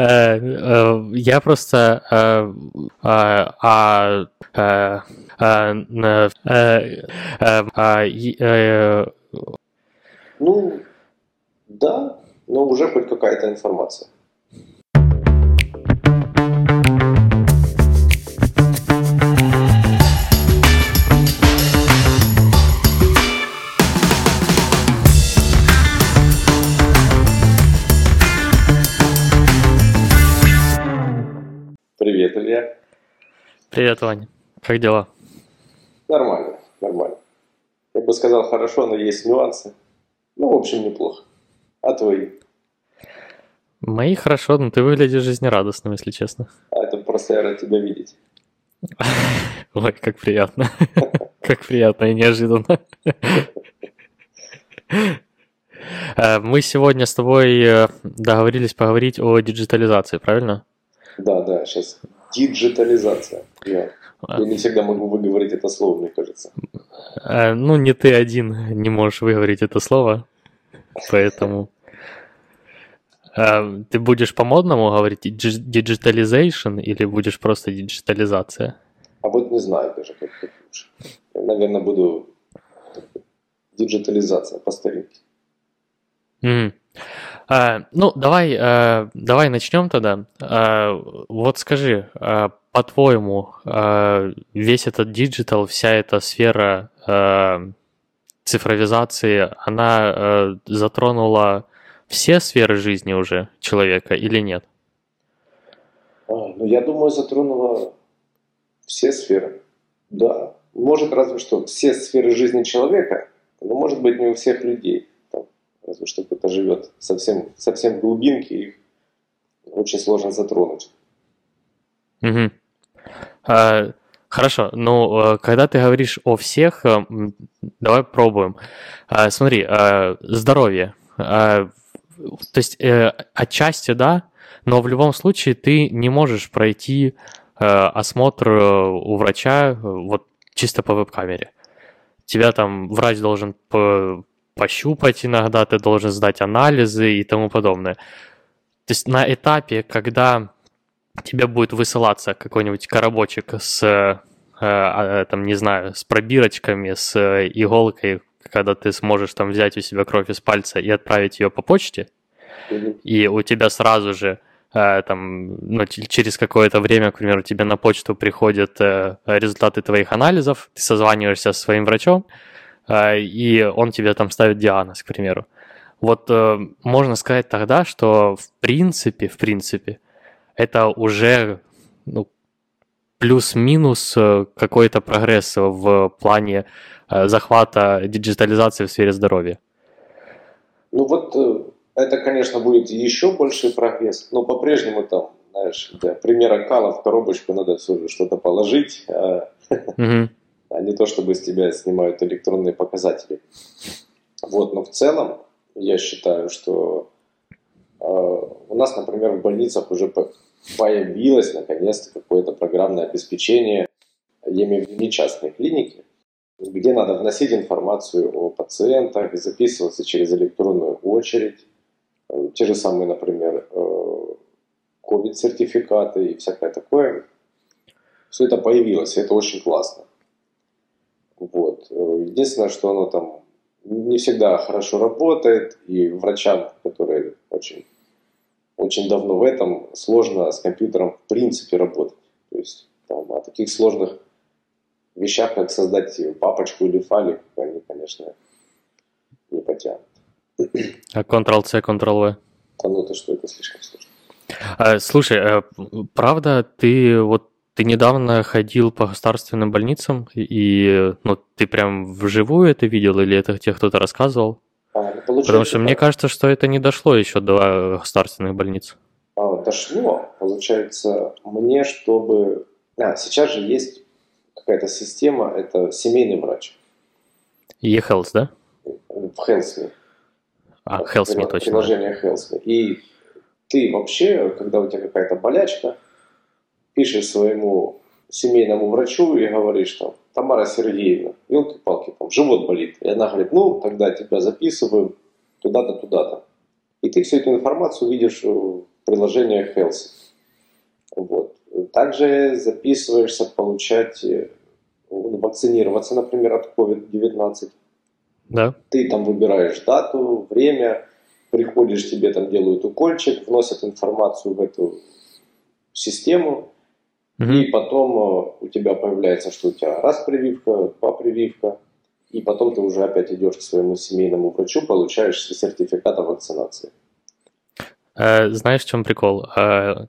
Э, э, я просто... Ну, да, но уже хоть какая-то информация. Привет, Ваня. Как дела? Нормально, нормально. Я бы сказал хорошо, но есть нюансы. Ну, в общем, неплохо. А твои? Мои хорошо, но ты выглядишь жизнерадостным, если честно. А это просто я рад тебя видеть. Ой, как приятно. Как приятно и неожиданно. Э, Мы сегодня с тобой э, договорились поговорить о диджитализации, правильно? Да, да, сейчас диджитализация. Я, А. я не всегда могу выговорить это слово, мне кажется. Э, Ну, не ты один не можешь выговорить это слово, поэтому... Э, Ты будешь по-модному говорить digitalization или будешь просто диджитализация? А вот не знаю даже, как, как лучше. Я, наверное, буду диджитализация по старинке. Мгм. А, ну, давай, э, давай начнем тогда. А, вот скажи, а, по-твоему, а, весь этот digital, вся эта сфера а, цифровизации, она э, затронула все сферы жизни уже человека или нет? А, ну, я думаю, затронула все сферы. Да. Может, разве что все сферы жизни человека, но, может быть, не у всех людей. Разве что кто-то живет совсем, совсем в глубинке, их очень сложно затронуть. Мгм. А, Хорошо, ну, э, когда ты говоришь о всех, э, давай пробуем. А, Смотри, э, здоровье. А, То есть отчасти да, но в любом случае ты не можешь пройти осмотр у врача вот чисто по веб-камере. Тебя там врач должен пощупать иногда, ты должен сдать анализы и тому подобное. То есть на этапе, когда тебе будет высылаться какой-нибудь коробочек с, э, э, там, не знаю, с пробирочками, с э, иголкой, когда ты сможешь там взять у себя кровь из пальца и отправить ее по почте, и у тебя сразу же э, там, ну, через какое-то время, к примеру, тебе на почту приходят результаты твоих анализов, ты созваниваешься со своим врачом, и он тебе там ставит диагноз, к примеру. Вот э, можно сказать тогда, что в принципе, в принципе, это уже ну, плюс-минус э, какой-то прогресс в плане э, захвата диджитализации в сфере здоровья. Ну вот это, конечно, будет еще больший прогресс, но по-прежнему там, знаешь, для примера кала в коробочку надо все же что-то положить, а, Мгм. А не то, чтобы с тебя снимают электронные показатели. Вот, но в целом я считаю, что э, у нас, например, в больницах уже по- появилось наконец-то какое-то программное обеспечение, я имею в виду не частные клиники, где надо вносить информацию о пациентах, записываться через электронную очередь, Э, те же самые, например, э, COVID-сертификаты и всякое такое. Все это появилось, и это очень классно. Вот. Единственное, что оно там не всегда хорошо работает, и врачам, которые очень, очень давно в этом, сложно с компьютером в принципе работать. То есть там, о таких сложных вещах, как создать папочку или файлик, они, конечно, не потянут. А Ctrl-C, Ctrl-V. А ну то что это слишком сложно. А, Слушай, э, правда, ты вот ты недавно ходил по государственным больницам, и ну, ты прям вживую это видел, или это тебе кто-то рассказывал? А, ну, Потому что мне так. кажется, что это не дошло еще до государственных больниц. А, дошло, получается, мне, чтобы... А, сейчас же есть какая-то система, это семейный врач E-Health, да? в HealthMe. А, прила- точно. Приложение HealthMe. И ты вообще, когда у тебя какая-то болячка, пишешь своему семейному врачу и говоришь там, Тамара Сергеевна, елки-палки, там, живот болит. И она говорит, ну, тогда тебя записываем туда-то, туда-то. И ты всю эту информацию видишь э, приложение Health. Вот. Также записываешься получать, э, вакцинироваться, например, от COVID-19. Да. Ты там выбираешь дату, время, приходишь, тебе там делают укольчик, вносят информацию в эту систему, угу. и потом э, у тебя появляется, что у тебя раз прививка, два прививка, и потом ты уже опять идешь к своему семейному врачу, получаешь сертификат о вакцинации. Э, знаешь, в чем прикол? Э,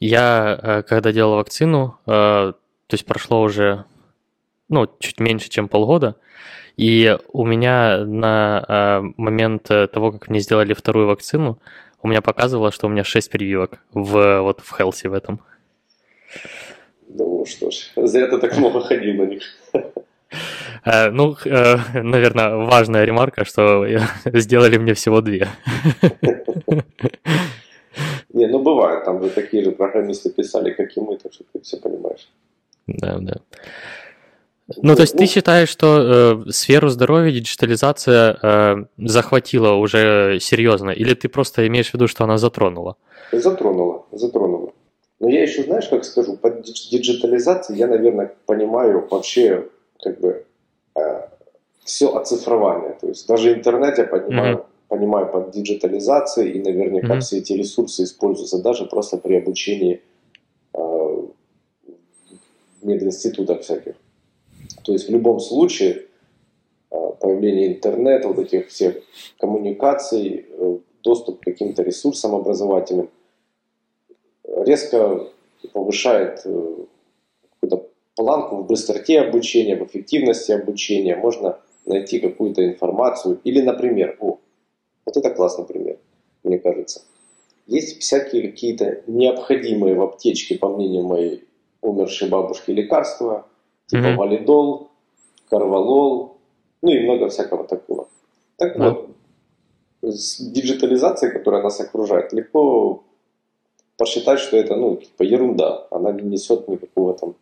я, когда делал вакцину, то есть прошло уже ну, чуть меньше, чем полгода, и у меня на момент того, как мне сделали вторую вакцину, у меня показывало, что у меня 6 прививок в, вот в Хелси в этом. Ну что ж, зря ты так много ходил на них. Э, ну, э, наверное, важная ремарка, что сделали мне всего две. Не, ну бывает, там же такие же программисты писали, как и мы, так что ты все понимаешь. Да, да. Ну, то есть ну, ты считаешь, что э, сферу здоровья диджитализация э, захватила уже серьезно, или ты просто имеешь в виду, что она затронула? Затронула, затронула. Но я еще, знаешь, как скажу, под диджитализацией я, наверное, понимаю вообще как бы э, все оцифрование. То есть даже интернет я понимаю, mm-hmm. понимаю под диджитализацией, и наверняка mm-hmm. все эти ресурсы используются даже просто при обучении э, мединститутах всяких. То есть в любом случае э, появление интернета, вот этих всех коммуникаций, э, доступ к каким-то ресурсам образовательным резко повышает э, какую-то планку в быстроте обучения, в эффективности обучения. Можно найти какую-то информацию. Или, например, о, вот это классный пример, мне кажется. Есть всякие какие-то необходимые в аптечке, по мнению моей умершей бабушки, лекарства – типа mm-hmm. валидол, карвалол, ну и много всякого такого. Так mm-hmm. вот, с диджитализацией, которая нас окружает, легко посчитать, что это, ну, типа ерунда. Она не несет никакого там,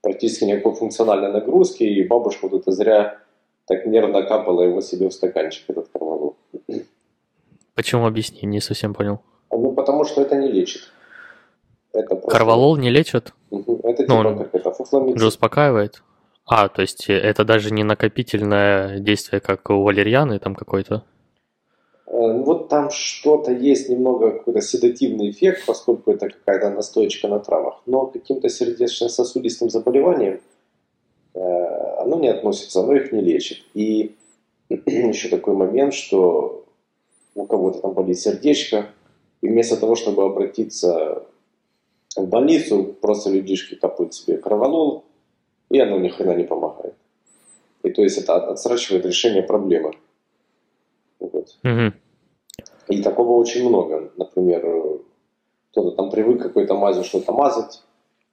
практически никакой функциональной нагрузки, и бабушка вот это зря так нервно капала его себе в стаканчик, этот карвалол. Почему объясни, не совсем понял. Ну, потому что это не лечит. Это просто... Карвалол не лечит? Угу. Это типа ну, как это. Же успокаивает? А, то есть это даже не накопительное действие, как у валерьяны там какой-то? Э, вот там что-то есть, немного какой-то седативный эффект, поскольку это какая-то настоечка на травах. Но каким-то сердечно-сосудистым заболеванием э, оно не относится, оно их не лечит. И еще такой момент, что у кого-то там болит сердечко, и вместо того, чтобы обратиться в больницу просто людишки капают себе кроволол, и оно ни хрена не помогает. И то есть это отсрачивает решение проблемы. Вот. Угу. И такого очень много. Например, кто-то там привык какой-то мазью что-то мазать,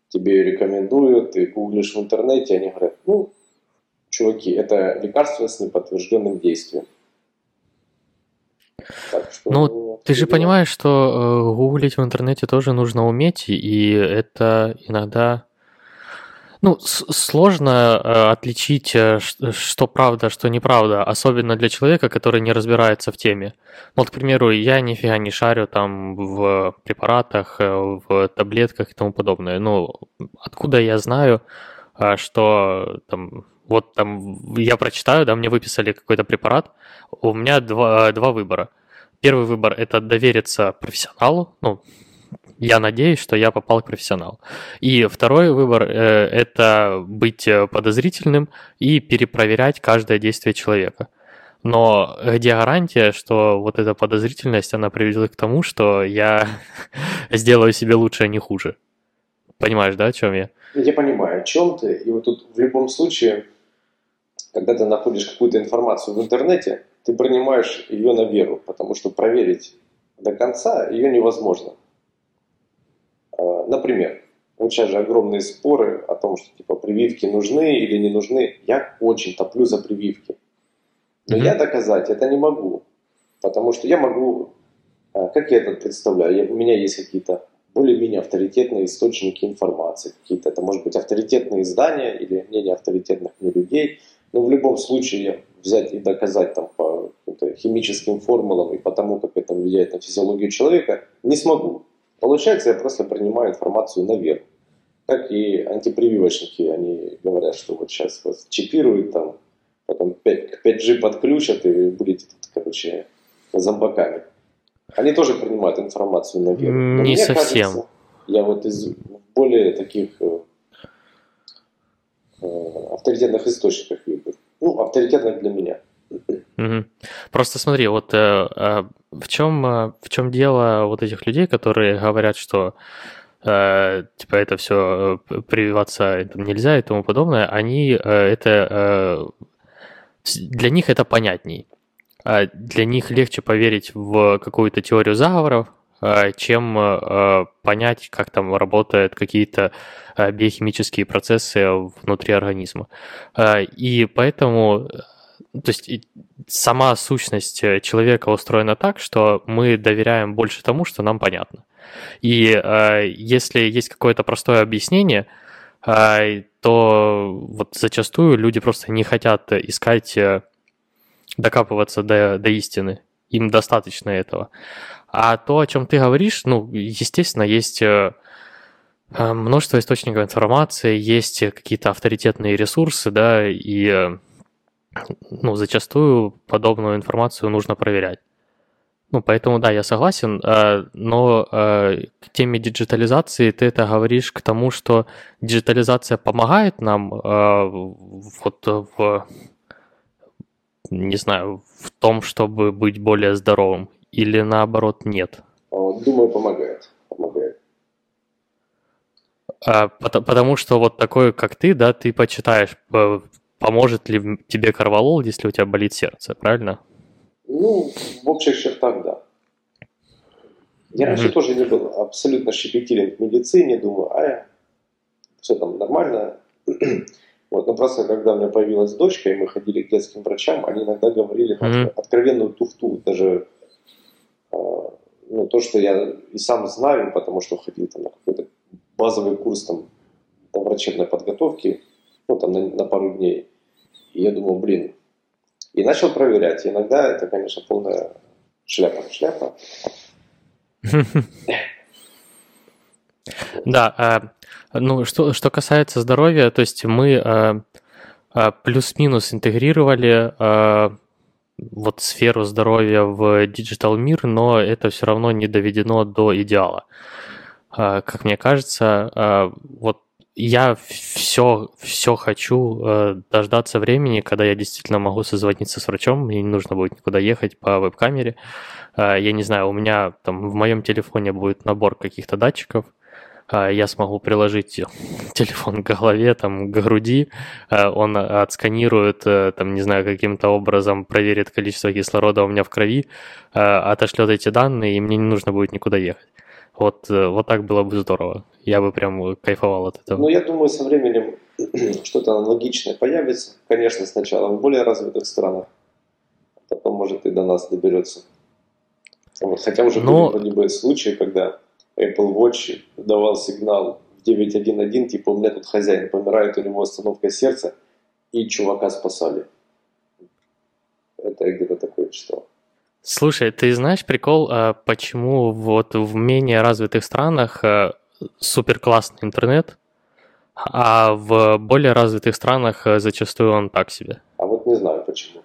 тебе ее рекомендуют, ты гуглишь в интернете, они говорят, ну, чуваки, это лекарство с неподтвержденным действием. Так что, ну, ты же понимаешь, что э, гуглить в интернете тоже нужно уметь, и это иногда... Ну, сложно э, отличить, э, что правда, что неправда, особенно для человека, который не разбирается в теме. Вот, к примеру, я нифига не шарю там в препаратах, э, в таблетках и тому подобное. Ну, откуда я знаю, что там вот там я прочитаю, да, мне выписали какой-то препарат, у меня два, два выбора. Первый выбор – это довериться профессионалу, ну, я надеюсь, что я попал к профессионалу. И второй выбор э, – это быть подозрительным и перепроверять каждое действие человека. Но где гарантия, что вот эта подозрительность, она приведет к тому, что я сделаю себе лучше, а не хуже? Понимаешь, да, о чем я? Я понимаю, о чем ты. И вот тут в любом случае когда ты находишь какую-то информацию в интернете, ты принимаешь ее на веру, потому что проверить до конца ее невозможно. Например, вот сейчас же огромные споры о том, что типа прививки нужны или не нужны. Я очень топлю за прививки. Но mm-hmm. я доказать это не могу. Потому что я могу, а, как я это представляю, у меня есть какие-то более-менее авторитетные источники информации, какие-то, это может быть авторитетные издания или мнение авторитетных мне людей – но в любом случае взять и доказать там по химическим формулам и по тому, как это влияет на физиологию человека, не смогу. Получается, я просто принимаю информацию наверх. Как и антипрививочники, они говорят, что вот сейчас вас чипируют, там, потом 5, к 5G подключат, и вы будете тут, короче, зомбаками. Они тоже принимают информацию наверх. Но Не совсем. Кажется, я вот из более таких э, э, авторитетных источников вижу. Ну, авторитетных для меня. Угу. Просто смотри, вот э, э, в чем э, в чем дело вот этих людей, которые говорят, что э, типа это все э, прививаться нельзя и тому подобное, они э, это э, для них это понятней. А для них легче поверить в какую-то теорию заговоров, э, чем э, понять, как там работают какие-то биохимические процессы внутри организма. И поэтому то есть сама сущность э, человека устроена так, что мы доверяем больше тому, что нам понятно. И э, если есть какое-то простое объяснение, э, то вот зачастую люди просто не хотят искать, э, докапываться до, до истины. Им достаточно этого. А то, о чем ты говоришь, ну, естественно, есть э, э множество источников информации, есть какие-то авторитетные ресурсы, да, и э, ну, зачастую подобную информацию нужно проверять. Ну, поэтому, да, я согласен, э, но э, к теме диджитализации ты это говоришь к тому, что диджитализация помогает нам э, вот в, не знаю, в том, чтобы быть более здоровым, или наоборот нет? Думаю, помогает. Помогает. Потому что вот такой, как ты, да, ты почитаешь поможет ли тебе корвалол, если у тебя болит сердце, правильно? Ну, в общих чертах, да. Я раньше mm-hmm. тоже не был абсолютно щепетилен к медицине, думаю, а все там нормально. вот, но просто когда у меня появилась дочка, и мы ходили к детским врачам, они иногда говорили mm-hmm. откровенную туфту, даже э, ну, то, что я и сам знаю, потому что ходил там на какой-то базовый курс там, там врачебной подготовки, ну, там на, на пару дней. И я думал, блин. И начал проверять. Иногда это, конечно, полная шляпа. Шляпа. Да, а, ну что, что касается здоровья, то есть мы а, а, плюс-минус интегрировали вот сферу здоровья в digital мир, но это все равно не доведено до идеала. Как мне кажется, вот я все, все хочу э, дождаться времени, когда я действительно могу созвониться с врачом, мне не нужно будет никуда ехать по веб-камере. Э, я не знаю, у меня там в моем телефоне будет набор каких-то датчиков, э, я смогу приложить телефон к голове, там, к груди, э, он отсканирует, э, там, не знаю, каким-то образом проверит количество кислорода у меня в крови, э, отошлет эти данные, и мне не нужно будет никуда ехать. Вот, э, вот так было бы здорово. Я бы прям кайфовал от этого. Ну, я думаю, со временем что-то аналогичное появится. Конечно, сначала в более развитых странах. Потом, может, и до нас доберется. Вот. Хотя уже Но... были вроде бы случаи, когда Apple Watch давал сигнал в 911, типа, у меня тут хозяин помирает, у него остановка сердца, и чувака спасали. Это я где-то такое читал. Слушай, ты знаешь прикол, а почему вот в менее развитых странах э, супер классный интернет, а в более развитых странах э, зачастую он так себе? А вот не знаю почему.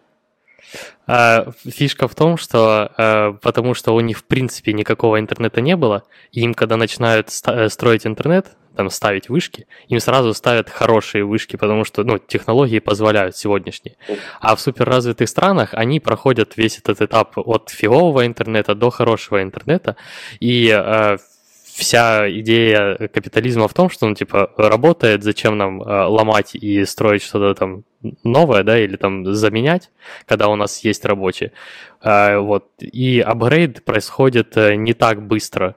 А, фишка в том, что а, потому что у них в принципе никакого интернета не было, и им когда начинают строить интернет, там ставить вышки, им сразу ставят хорошие вышки, потому что ну, технологии позволяют сегодняшние. А в суперразвитых странах они проходят весь этот этап от фигового интернета до хорошего интернета, и э, вся идея капитализма в том, что он типа работает, зачем нам э, ломать и строить что-то там новое, да, или там заменять, когда у нас есть рабочие. Э, вот. И апгрейд происходит э, не так быстро,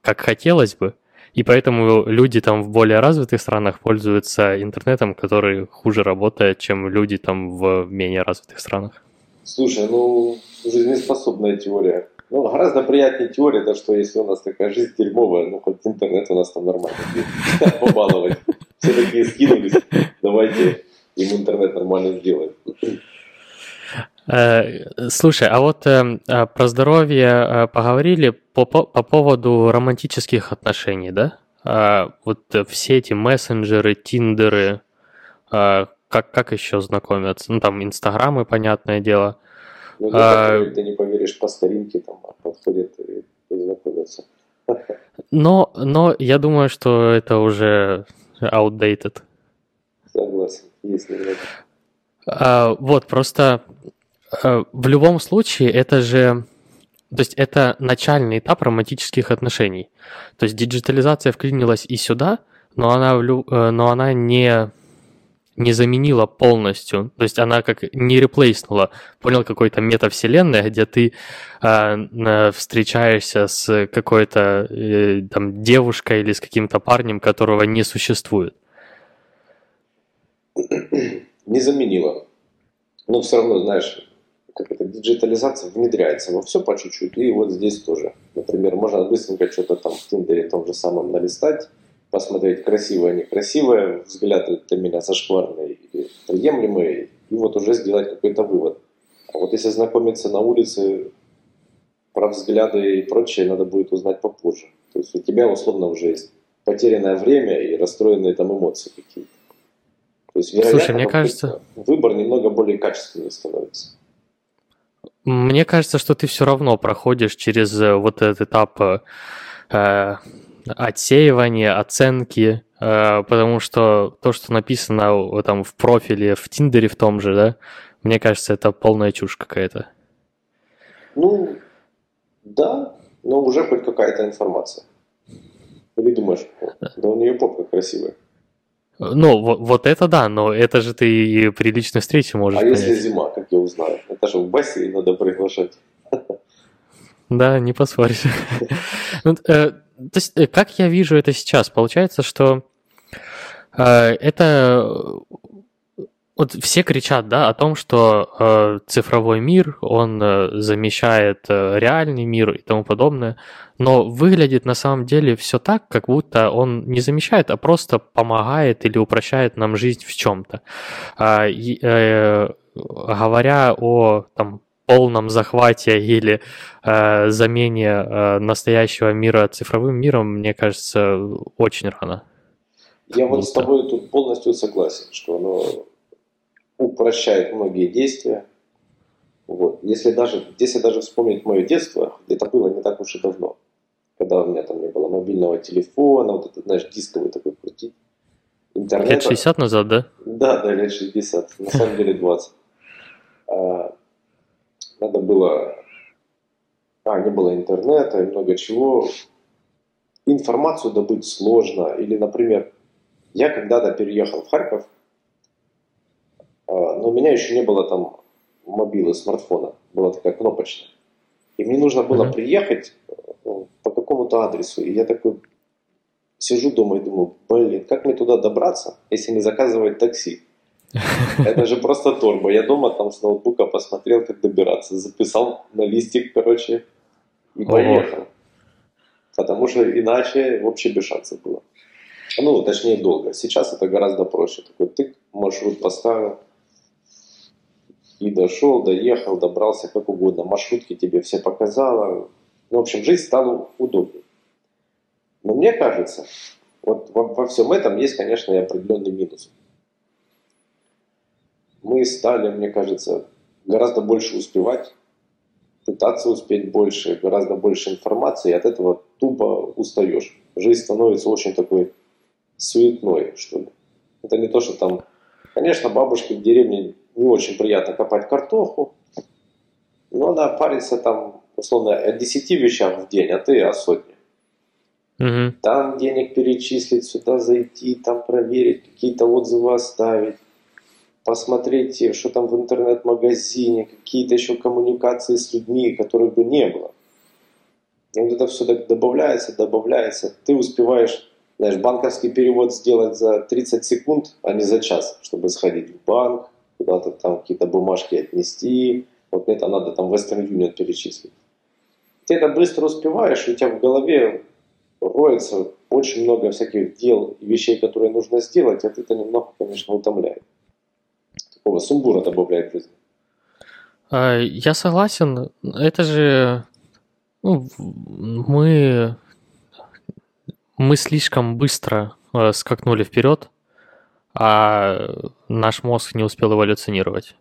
как хотелось бы. И поэтому люди там в более развитых странах пользуются интернетом, который хуже работает, чем люди там в менее развитых странах. Слушай, ну, жизнеспособная теория. Ну, гораздо приятнее теория, да, что если у нас такая жизнь дерьмовая, ну, хоть интернет у нас там нормально. Побаловать. Все такие скинулись, давайте им интернет нормально сделаем. Э, слушай, а вот э, э, про здоровье поговорили по, по, по поводу романтических отношений, да? Вот все эти мессенджеры, тиндеры, как, как еще знакомятся? Ну, там, инстаграмы, понятное дело. Ну, а, ты не поверишь, по старинке там подходят и, знакомятся. Но, но я думаю, что это уже outdated. Согласен, есть немного. А, вот, просто а, в любом случае это же... То есть это начальный этап романтических отношений. То есть диджитализация вклинилась и сюда, но она, э, но она не, не заменила полностью. То есть она как не реплейснула. Понял, какой-то метавселенная, где ты э, встречаешься с какой-то э, там девушкой или с каким-то парнем, которого не существует. Не заменила. Но все равно, знаешь, как это, диджитализация внедряется во все по чуть-чуть, и вот здесь тоже. Например, можно быстренько что-то там в Тиндере том же самом налистать, посмотреть, красивое, некрасивое, взгляд для меня зашкварный или приемлемый, и вот уже сделать какой-то вывод. А вот если знакомиться на улице, про взгляды и прочее надо будет узнать попозже. То есть у тебя условно уже есть потерянное время и расстроенные там эмоции какие-то. То есть, вероятно, Слушай, мне кажется... выбор немного более качественный становится. Мне кажется, что ты все равно проходишь через э, вот этот этап э, э, отсеивания, оценки, э, потому что то, что написано там в профиле в Тиндере в том же, да, мне кажется, это полная чушь какая-то. Ну, да, но уже хоть какая-то информация. Или думаешь, да у нее попка красивая. Ну, вот, вот это да, но это же ты и при личной встрече можешь А понять. если зима, как я узнаю? Это же в бассейн надо приглашать. Да, не поспоришь. Ну, э, то есть, э, как я вижу это сейчас, получается, что э, это вот все кричат, да, о том, что э, цифровой мир, он э, замещает э, реальный мир и тому подобное, но выглядит на самом деле все так, как будто он не замещает, а просто помогает или упрощает нам жизнь в чем-то. А, э, говоря о там, полном захвате или э, замене э, настоящего мира цифровым миром, мне кажется, очень рано. Я вот с тобой тут полностью согласен, что оно упрощает многие действия. Вот. Если, даже, если даже вспомнить мое детство, это было не так уж и давно, когда у меня там не было мобильного телефона, вот этот, знаешь, дисковый такой крутить. Интернета. Лет 60 назад, да? Да, да, лет 60, на самом деле 20. А, надо было... А, не было интернета и много чего. Информацию добыть сложно. Или, например, я когда-то переехал в Харьков, но у меня еще не было там мобилы, смартфона. Была такая кнопочная. И мне нужно было mm-hmm. приехать ну, по какому-то адресу. И я такой сижу дома и думаю, блин, как мне туда добраться, если не заказывать такси? Это же просто торба. Я дома там с ноутбука посмотрел, как добираться. Записал на листик, короче, и поехал. Потому что иначе вообще без шансов было. Ну, точнее, долго. Сейчас это гораздо проще. Такой тык, маршрут поставил, и дошел, доехал, добрался как угодно. Маршрутки тебе все показала. Ну, в общем, жизнь стала удобнее. Но мне кажется, вот во, во всем этом есть, конечно, и определенный минус. Мы стали, мне кажется, гораздо больше успевать, пытаться успеть больше, гораздо больше информации, и от этого тупо устаешь. Жизнь становится очень такой суетной, что ли. Это не то, что там... Конечно, бабушке в деревне не очень приятно копать картоху, но она парится там, условно, о 10 вещах в день, а ты о сотне. Угу. Там денег перечислить, сюда зайти, там проверить, какие-то отзывы оставить, посмотреть, что там в интернет-магазине, какие-то еще коммуникации с людьми, которых бы не было. И вот это все так добавляется, добавляется. Ты успеваешь, знаешь, банковский перевод сделать за 30 секунд, а не за час, чтобы сходить в банк, куда-то там какие-то бумажки отнести, вот это надо там Western Union перечислить. Ты это быстро успеваешь, у тебя в голове роется очень много всяких дел и вещей, которые нужно сделать, а это немного, конечно, утомляет. Такого сумбура добавляет жизнь. А, Я согласен. Это же ну, мы мы слишком быстро э, скакнули вперед, а наш мозг не успел эволюционировать.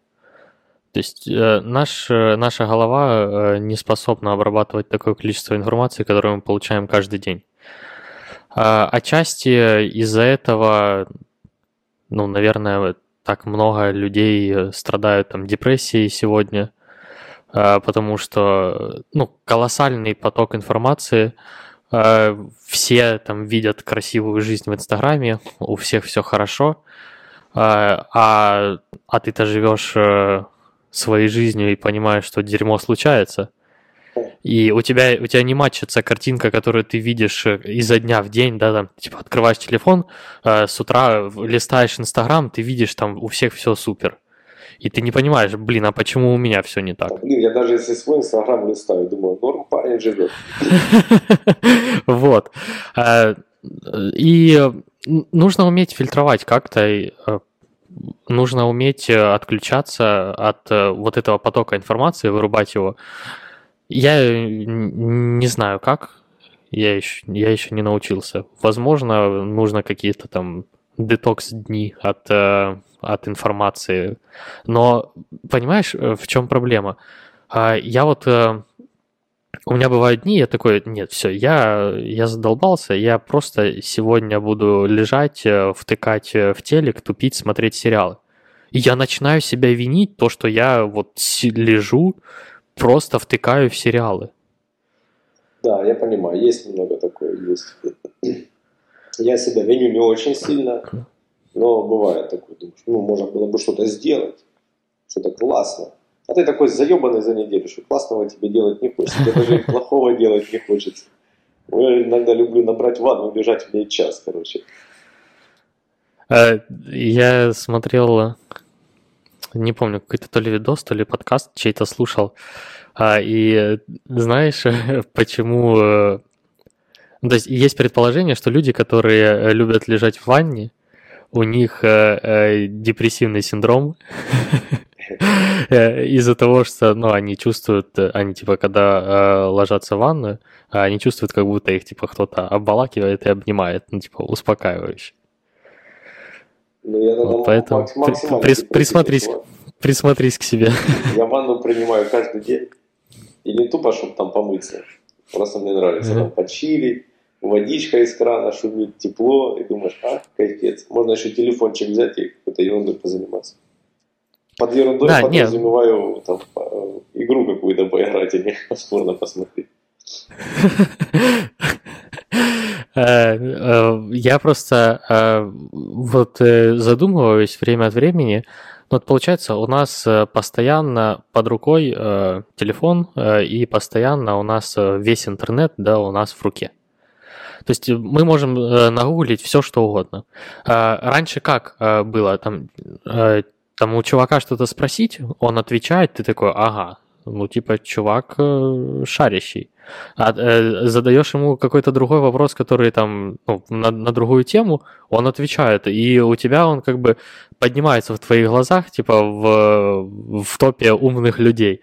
То есть э, наш, э, наша голова э, не способна обрабатывать такое количество информации, которое мы получаем каждый день. А, Отчасти из-за этого, ну, наверное, так много людей страдают там депрессией сегодня, а, потому что, ну, колоссальный поток информации, все там видят красивую жизнь в Инстаграме, у всех все хорошо, а, а, а ты-то живешь э, своей жизнью и понимаешь, что дерьмо случается. И у тебя, у тебя не матчится картинка, которую ты видишь э, изо дня в день, да, там, типа, открываешь телефон, э, с утра листаешь Инстаграм, ты видишь там у всех все супер. И ты не понимаешь, блин, а почему у меня все не так? Да, блин, я даже если свой инстаграм листаю, думаю, норм парень живет. Вот. Э, И нужно уметь фильтровать как-то, э, нужно уметь э, отключаться от э, вот этого потока информации, вырубать его. Я не знаю как, я еще, я еще не научился. Возможно, нужно какие-то там детокс-дни от, от информации. Но понимаешь, э, в чем проблема? А, Я вот э, у меня бывают дни, я такой, нет, все, я, я задолбался, я просто сегодня буду лежать, э, втыкать в телек, тупить, смотреть сериалы. И я начинаю себя винить, то, что я вот лежу, просто втыкаю в сериалы. Да, я понимаю, есть немного такое, есть. Я себя виню не очень сильно, но бывает такое, думаешь, ну, можно было бы что-то сделать, что-то классно. А ты такой заебанный за неделю, что классного тебе делать не хочется, тебе даже плохого делать не хочется. Я иногда люблю набрать ванну, убежать в ней час, короче. Э, Я смотрел, не помню, какой-то то ли видос, то ли подкаст чей-то слушал, а, и знаешь, почему... э, ну, То есть есть предположение, что люди, которые э, любят лежать в ванне, у них э, э, депрессивный синдром э, из-за того, что, ну, они чувствуют, они типа, когда э, ложатся в ванну, а они чувствуют, как будто их типа кто-то обволакивает и обнимает, ну, типа, успокаивающе. Ну, я Вот поэтому макс- максимально при- прис- присмотрись. Присмотрись к себе. Я ванну принимаю каждый день. И не тупо, чтобы там помыться. Просто мне нравится Мгм. там почилить, водичка из крана шумит, тепло. И думаешь, а, кайфец. Можно еще телефончик взять и какой-то ерундой позаниматься. Под ерундой Да, подразумеваю там, э, игру какую-то поиграть или спорно посмотреть. Э, э, Я просто вот задумываюсь время от времени. Ну, Вот получается, у нас постоянно под рукой телефон, и постоянно у нас весь интернет, да, у нас в руке. То есть мы можем э, нагуглить все, что угодно. А Раньше как э, было? Там, э, там у чувака что-то спросить, он отвечает, ты такой, ага, ну типа чувак шарящий. А э, задаешь ему какой-то другой вопрос, который там ну, на, на другую тему, он отвечает, и у тебя он как бы поднимается в твоих глазах, типа в, в топе умных людей.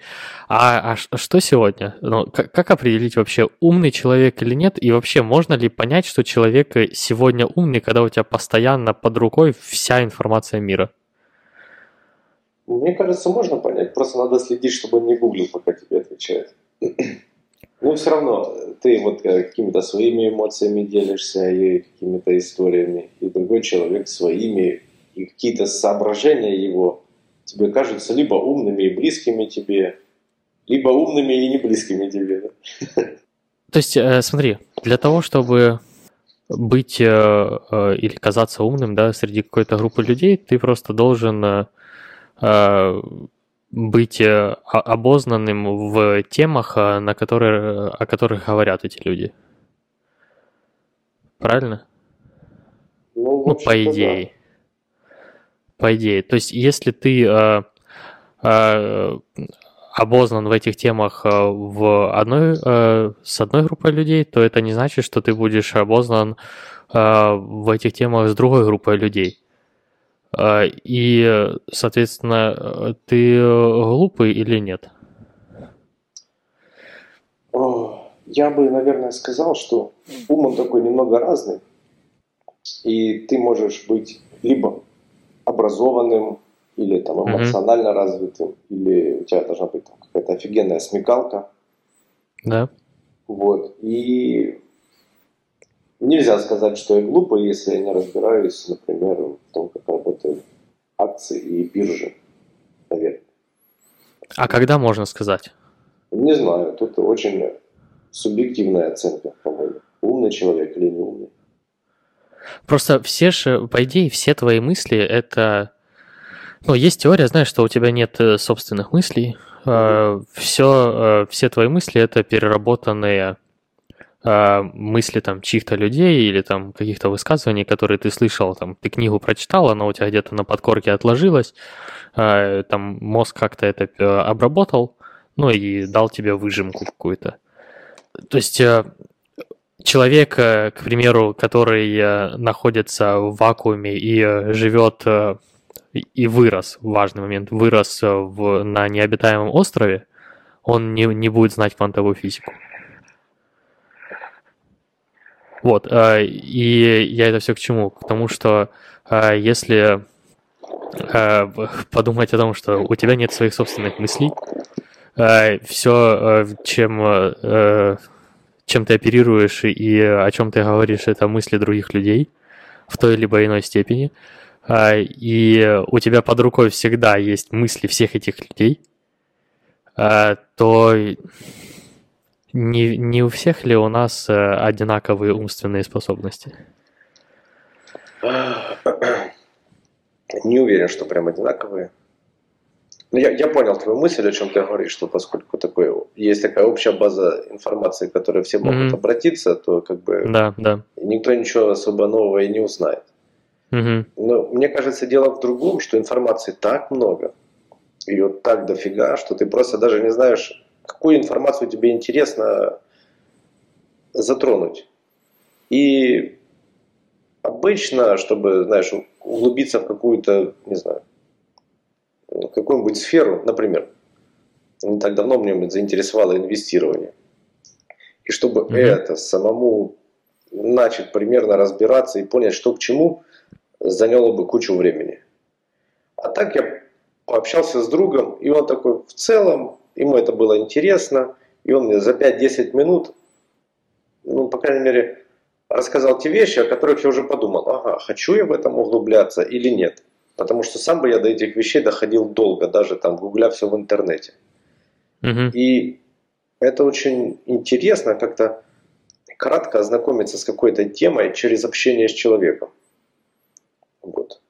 А, а что сегодня? Ну, как, как определить вообще, умный человек или нет? И вообще, можно ли понять, что человек э, сегодня умный, когда у тебя постоянно под рукой вся информация мира? Мне кажется, можно понять. Просто надо следить, чтобы он не гуглил, пока тебе отвечает. Но все равно ты вот э, какими-то своими эмоциями делишься и какими-то историями, и другой человек своими, и какие-то соображения его тебе кажутся либо умными и близкими тебе, либо умными и не близкими тебе. да? То есть, э, смотри, для того, чтобы быть э, или казаться умным, да, среди какой-то группы людей, ты просто должен быть э, обознанным в темах, э, на которые, о которых говорят эти люди. Правильно? Ну, Ну, по идее. По идее. То есть, если ты э, э, обознан в этих темах э, в одной, э, с одной группой людей, то это не значит, что ты будешь обознан э, в этих темах с другой группой людей. А, и, соответственно, ты глупый или нет? Я бы, наверное, сказал, что ум он такой немного разный. И ты можешь быть либо образованным, или там эмоционально mm-hmm. развитым, или у тебя должна быть там, какая-то офигенная смекалка. Да. Вот. И нельзя сказать, что я глупый, если я не разбираюсь, например, в том, как работают акции и биржи, наверное. А когда можно сказать? Не знаю, тут очень субъективная оценка, по-моему. Умный человек или не умный. Просто все же, по идее, все твои мысли это... Ну, есть теория, знаешь, что у тебя нет э, собственных мыслей. Mm-hmm. Все, все твои мысли это переработанные а, мысли там чьих-то людей или там каких-то высказываний, которые ты слышал, там ты книгу прочитал, она у тебя где-то на подкорке отложилась, а, там мозг как-то это э, обработал, ну и дал тебе выжимку какую-то. То есть э, человек, э, к примеру, который находится в вакууме и живет и вырос, важный момент, вырос в, на необитаемом острове, он не, не будет знать квантовую физику. Вот, э, и я это все к чему? К тому, что э, если э, подумать о том, что у тебя нет своих собственных мыслей, все, чем, чем ты оперируешь и о чем ты говоришь, это мысли других людей в той либо иной степени, и у тебя под рукой всегда есть мысли всех этих людей, то не, не у всех ли у нас э, одинаковые умственные способности? Не уверен, что прям одинаковые. Но я, я понял твою мысль, о чем ты говоришь, что поскольку такой, есть такая общая база информации, к которой все могут mm-hmm. обратиться, то как бы да, да. никто ничего особо нового и не узнает. Mm-hmm. Но мне кажется, дело в другом, что информации так много, ее так дофига, что ты просто даже не знаешь, какую информацию тебе интересно затронуть. И обычно, чтобы, знаешь, углубиться в какую-то, не знаю, какую-нибудь сферу, например, не так давно мне заинтересовало инвестирование. И чтобы mm-hmm. это самому начать примерно разбираться и понять, что к чему, заняло бы кучу времени. А так я пообщался с другом, и он такой, в целом, ему это было интересно, и он мне за 5-10 минут, ну, по крайней мере, рассказал те вещи, о которых я уже подумал, ага, хочу я в этом углубляться или нет. Потому что сам бы я до этих вещей доходил долго, даже там гугля все в интернете. Угу. И это очень интересно как-то кратко ознакомиться с какой-то темой через общение с человеком. Вот.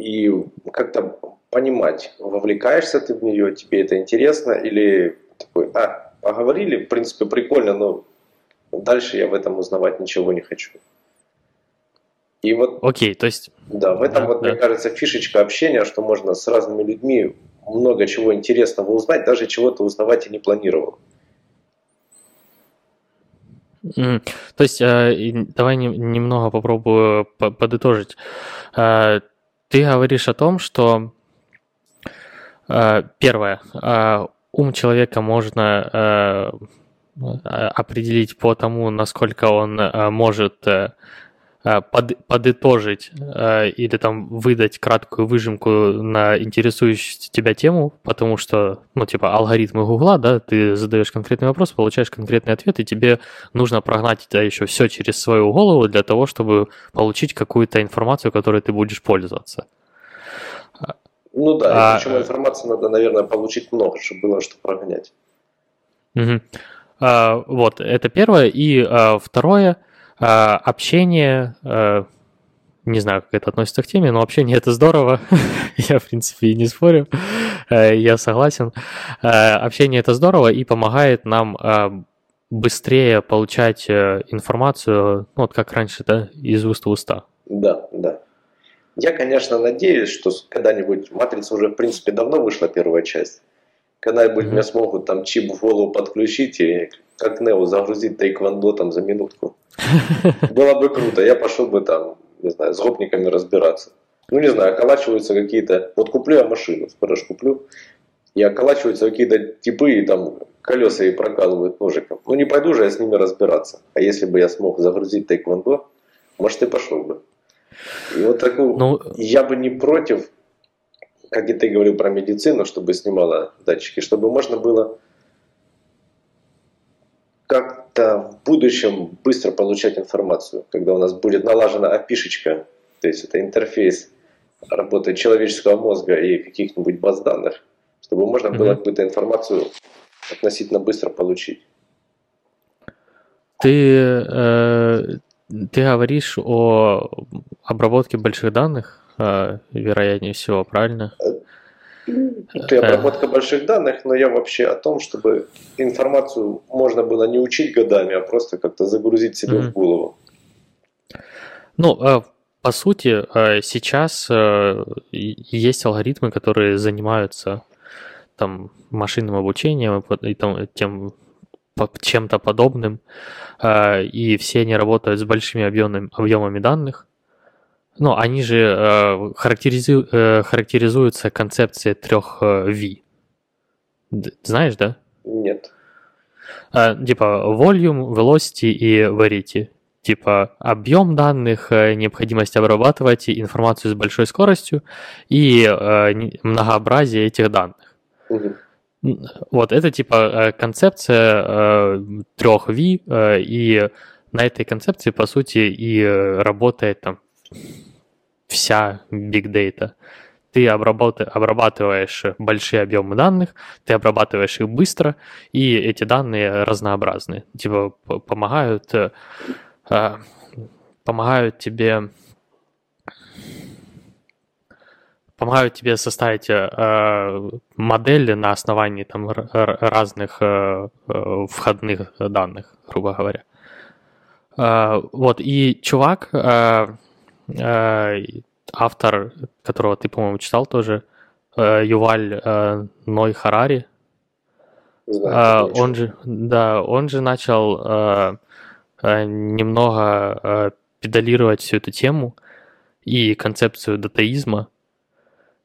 И как-то понимать, вовлекаешься ты в нее, тебе это интересно, или такой, а, поговорили, в принципе, прикольно, но дальше я в этом узнавать ничего не хочу. И вот... Окей, то есть... Да, в этом, да, вот, да. мне кажется, фишечка общения, что можно с разными людьми много чего интересного узнать, даже чего-то узнавать и не планировал. Mm. То есть, э, давай не, немного попробую подытожить. Э, ты говоришь о том, что Э, первое. Э, ум человека можно э, определить по тому, насколько он может под, подытожить или там выдать краткую выжимку на интересующую тебя тему, потому что, ну, типа, алгоритмы Гугла, да, ты задаешь конкретный вопрос, получаешь конкретный ответ, и тебе нужно прогнать это еще все через свою голову для того, чтобы получить какую-то информацию, которой ты будешь пользоваться. Ну да, а, причем информации надо, наверное, получить много, чтобы было что прогонять. Угу. А, вот, это первое. И а, второе, а, общение, а, не знаю, как это относится к теме, но общение это здорово. я, в принципе, и не спорю. А, я согласен. А, общение это здорово и помогает нам быстрее получать э, информацию, ну, вот как раньше, да, из уст в уста. Да, да. Я, конечно, надеюсь, что когда-нибудь «Матрица» уже, в принципе, давно вышла первая часть. Когда-нибудь mm-hmm. мне смогут там чип в голову подключить и как Нео загрузить тайквандо там за минутку. Было бы круто. Я пошел бы там, не знаю, с гопниками разбираться. ну не знаю, околачиваются какие-то, вот куплю я машину, скоро ж куплю, и околачиваются какие-то типы, и там колеса и прокалывают ножиком. Ну не пойду же я с ними разбираться. А если бы я смог загрузить тайквондо, может и пошел бы. И вот такую, ну, я бы не против, как и ты говорил про медицину, чтобы снимала датчики, чтобы можно было как-то в будущем быстро получать информацию, когда у нас будет налажена опишечка, то есть это интерфейс работы человеческого мозга и каких-нибудь баз данных, чтобы можно mm-hmm. было какую-то информацию относительно быстро получить. Ты, э, ты говоришь о обработке больших данных, э, вероятнее всего, правильно? Ты обработка больших данных, но я вообще о том, чтобы информацию можно было не учить годами, а просто как-то загрузить себе mm-hmm. в голову. Ну, э, по сути, э, сейчас э, есть алгоритмы, которые занимаются там машинным обучением и там, тем чем-то подобным, и все они работают с большими объемами, объемами данных. Ну, они же э, характеризу, э, характеризуются концепцией трех э, V. Знаешь, да? Нет. Э, типа volume, velocity и verity. Типа объем данных, э, необходимость обрабатывать информацию с большой скоростью и э, многообразие этих данных. Угу. Вот это типа э, концепция э, трех V, э, и на этой концепции, по сути, и э, работает там вся big data. Ты обрабатываешь большие объемы данных, ты обрабатываешь их быстро, и эти данные разнообразны. Типа помогают, э, э, помогают тебе помогают тебе составить э, модели на основании там разных э, э, входных данных, грубо говоря. Э, вот, и чувак, Э, автор, которого ты, по-моему, читал тоже, э, Юваль э, Ной Харари. Знаю, он же, да, он же начал немного педалировать всю эту тему и концепцию датаизма.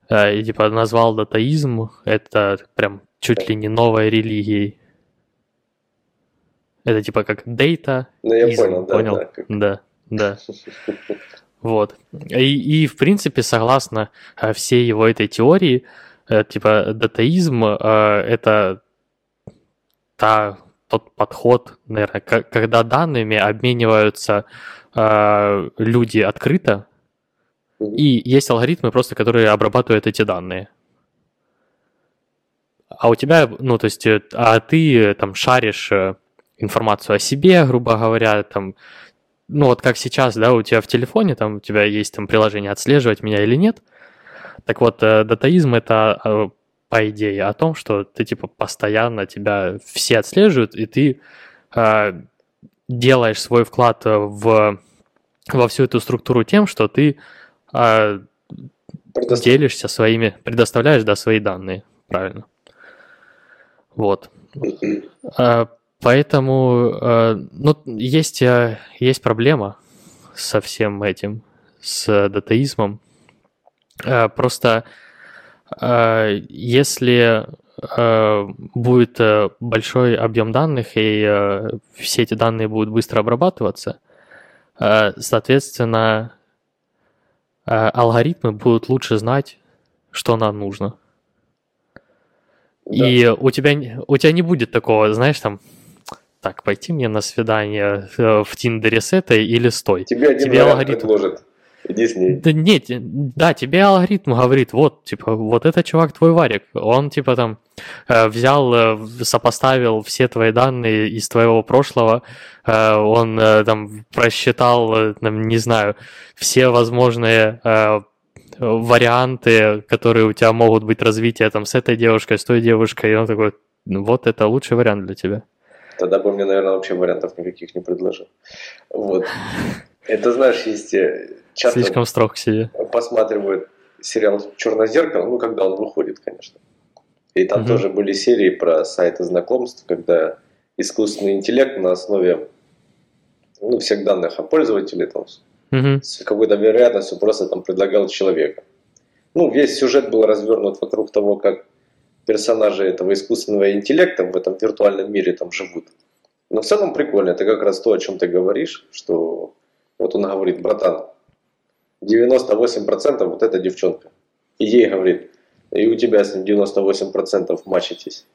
И типа назвал датаизм это прям чуть ли не новой религией. Это типа как дейта. Ну, я понял, да. Понял? Да, да. да. Вот. И, и в принципе, согласно э, всей его этой теории, э, типа датаизм э, это та, тот подход, наверное, когда данными обмениваются люди открыто, и есть алгоритмы просто, которые обрабатывают эти данные. А у тебя, ну, то есть, а ты там шаришь информацию о себе, грубо говоря, там ну вот как сейчас, да, у тебя в телефоне, там у тебя есть там приложение отслеживать меня или нет. Так вот, э, датаизм это э, по идее о том, что ты типа постоянно тебя все отслеживают, и ты э, делаешь свой вклад в, во всю эту структуру тем, что ты э, делишься своими, предоставляешь, да, свои данные, правильно. Вот. Э, Поэтому, э, ну, есть, э, есть проблема со всем этим, с датаизмом. Э, просто если будет большой объем данных, и все эти данные будут быстро обрабатываться, соответственно, алгоритмы будут лучше знать, что нам нужно. Да. И у тебя, у тебя не будет такого, знаешь, там, так, пойти мне на свидание э, в Тиндере с этой или с той. Тебе один тебе алгоритм предложит. Иди с ней. Да нет, да, тебе алгоритм говорит, вот, типа, вот это чувак твой варик. Он, типа, там, э, взял, э, сопоставил все твои данные из твоего прошлого, он, там, просчитал, там, не знаю, все возможные варианты, которые у тебя могут быть развития, там, с этой девушкой, с той девушкой, и он такой, «Ну вот это лучший вариант для тебя. Тогда бы мне, наверное, вообще вариантов никаких не предложил. Вот. Это, знаешь, есть... Э, часто Слишком строг к себе. Посматривают сериал «Черное зеркало», ну, когда он выходит, конечно. И там угу. тоже были серии про сайты знакомств, когда искусственный интеллект на основе ну, всех данных о пользователе, там, Мгм. с какой-то вероятностью просто там предлагал человека. Ну, весь сюжет был развернут вокруг того, как персонажи этого искусственного интеллекта в этом виртуальном мире там живут. Но в целом прикольно, это как раз то, о чем ты говоришь, что вот он говорит, братан, 98% вот эта девчонка. И ей говорит, и у тебя с ним 98% мачитесь.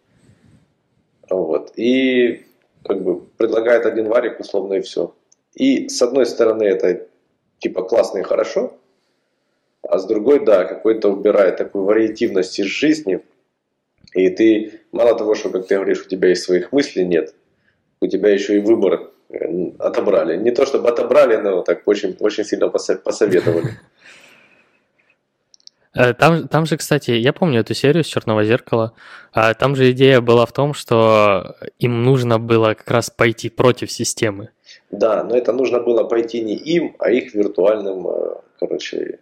Вот. И как бы предлагает один варик условно и все. И с одной стороны это типа классно и хорошо, а с другой, да, какой-то убирает такую вариативность из жизни, и ты, мало того, что, как ты говоришь, у тебя и своих мыслей нет, у тебя еще и выбор э, отобрали. Не то чтобы отобрали, но так очень, очень сильно посоветовали. Э, Там, там же, кстати, я помню эту серию с Черного зеркала. а Там же идея была в том, что им нужно было как раз пойти против системы. Да, но это нужно было пойти не им, а их виртуальным, э, короче,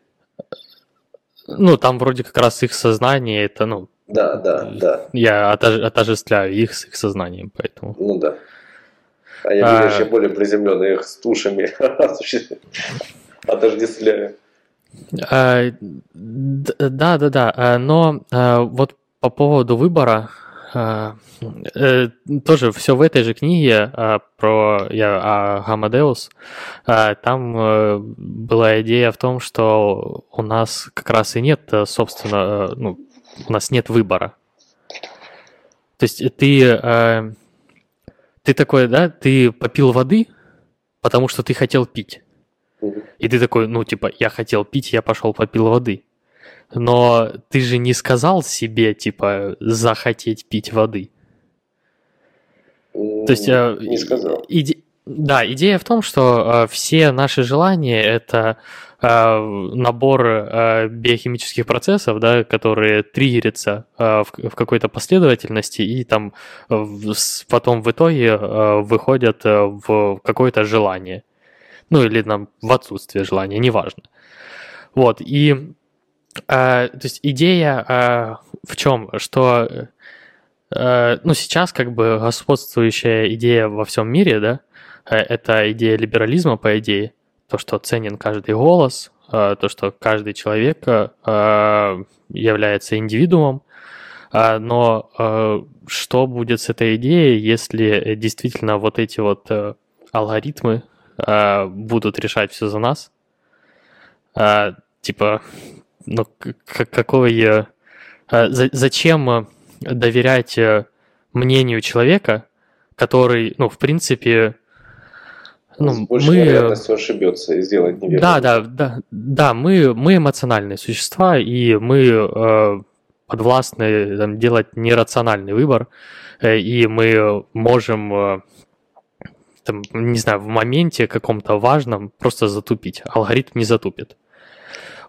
Ну, там вроде как раз их сознание, это, ну, да, да, да, я отож- отождествляю их с их сознанием, поэтому. ну да. А я А. я более приземленный их с тушами отождествляю. А, Да, да, да. а, Но а, вот по поводу выбора э, тоже все в этой же книге про я, Гамадеус. Там э, была идея в том, что у нас как раз и нет, э, собственно, ну, у нас нет выбора. То есть ты, э, ты такой, да, ты попил воды, потому что ты хотел пить. И ты такой, ну, типа, я хотел пить, я пошел попил воды. Но ты же не сказал себе, типа, захотеть пить воды. То есть... э, Не сказал. иде- Да, идея в том, что э, все наши желания — это набор э, биохимических процессов, да, которые триггерятся э, в, какой-то последовательности и там э, потом в итоге э, выходят э, в какое-то желание. Ну или нам в отсутствие желания, неважно. Вот, и э, то есть идея э, в чем? Что э, ну, сейчас как бы господствующая идея во всем мире, да, э, это идея либерализма, по идее, то, что ценен каждый голос, э, то, что каждый человек э, является индивидуумом, А, но что будет с этой идеей, если действительно вот эти вот э, алгоритмы будут решать все за нас? А, Типа, ну, какой... за- Зачем доверять э, мнению человека, который, ну, в принципе, с ну, большей мы... вероятностью ошибется и сделает неверно. Да, да, да, да, мы, мы эмоциональные существа, и мы э, подвластны там, делать нерациональный выбор, э, и мы можем, э, там, не знаю, в моменте каком-то важном просто затупить. Алгоритм не затупит.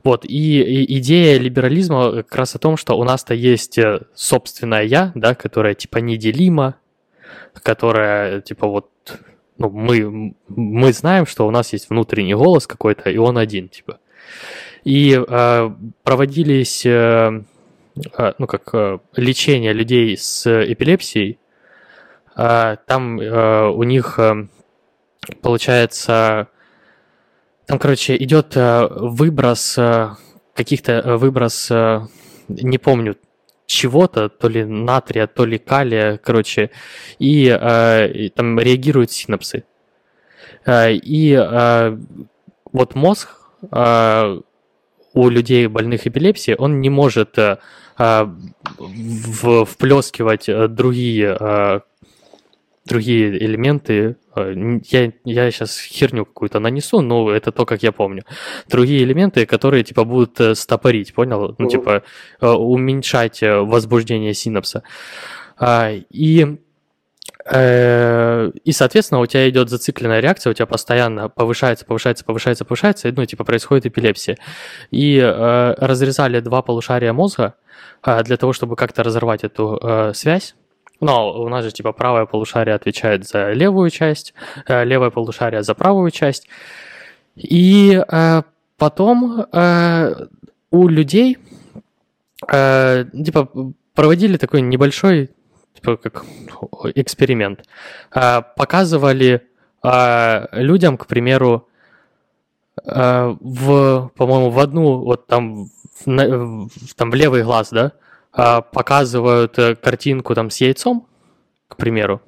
Вот, и, и идея либерализма как раз о том, что у нас-то есть э, собственное «я», да, которое, типа, неделимо, которое, типа, вот, ну, мы, мы знаем, что у нас есть внутренний голос какой-то, и он один, типа. И э, проводились, э, э, ну, как э, лечение людей с эпилепсией. Э, там э, у них, э, получается, там, короче, идет э, выброс э, каких-то, э, выброс, э, не помню, чего-то, то ли натрия, то ли калия, короче, и, э, и там реагируют синапсы. Э, и э, вот мозг э, у людей больных эпилепсией, он не может э, э, в- вплескивать э, другие, э, другие элементы. Э, Я, я сейчас херню какую-то нанесу, но это то, как я помню. Другие элементы, которые типа будут э, стопорить, понял? Ну, типа э, уменьшать возбуждение синапса. А, И И, соответственно, у тебя идет зацикленная реакция, у тебя постоянно повышается, повышается, повышается, повышается, и, ну, типа, происходит эпилепсия. И э, разрезали два полушария мозга э, для того, чтобы как-то разорвать эту э, связь. Но у нас же, типа, правое полушарие отвечает за левую часть, э, левое полушарие за правую часть. И э, потом э, у людей, э, типа, проводили такой небольшой типа как эксперимент. А, Показывали а, людям, к примеру, э, в, по-моему, в одну, вот там, в, в, там в левый глаз, да, э, показывают э, картинку там с яйцом, к примеру,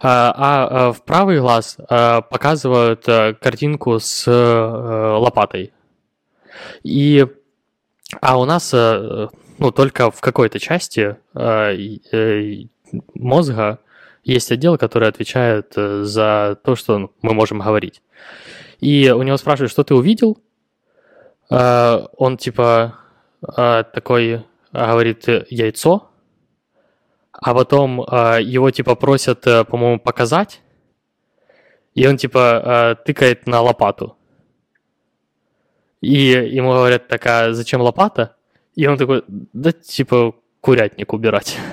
а, а в правый глаз показывают картинку с лопатой. И, а у нас, ну, только в какой-то части мозга есть отдел, который отвечает за то, что мы можем говорить. И у него спрашивают, что ты увидел? Он типа такой говорит яйцо, а потом э, его типа просят, э, по-моему, показать, и он типа э, тыкает на лопату. И ему говорят, такая, зачем лопата? И он такой, да типа курятник убирать.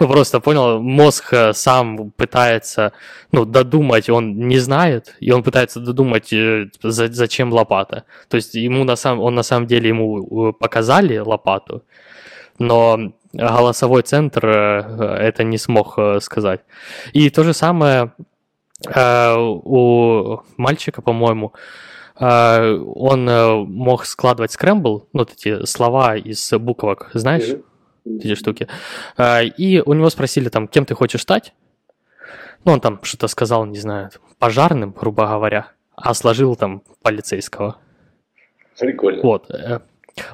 Ну, просто понял, мозг э, сам пытается, ну, додумать, он не знает, и он пытается додумать, э, зачем лопата. То есть ему на самом, он на самом деле ему э, показали лопату, но голосовой центр это не смог сказать. И то же самое у мальчика, по-моему, он мог складывать скрэмбл, ну, вот эти слова из буквок, знаешь? эти штуки. И у него спросили там, кем ты хочешь стать? Ну, он там что-то сказал, не знаю, пожарным, грубо говоря, а сложил там полицейского. Прикольно. Вот.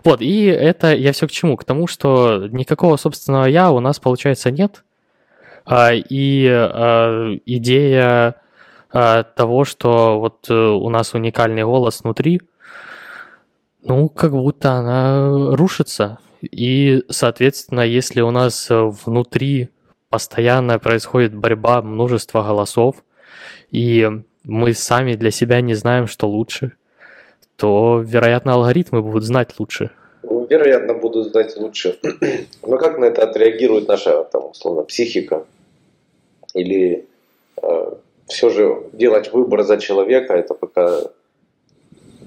Вот, и это я все к чему? К тому, что никакого собственного я у нас, получается, нет. А, и а, идея того, что вот э, у нас уникальный голос внутри, ну, как будто она рушится. И, соответственно, если у нас внутри постоянно происходит борьба множества голосов, и мы сами для себя не знаем, что лучше, то, вероятно, алгоритмы будут знать лучше. Ну, вероятно, будут знать лучше. Но как на это отреагирует наша, там, условно, психика? Или э, все же делать выбор за человека, это пока,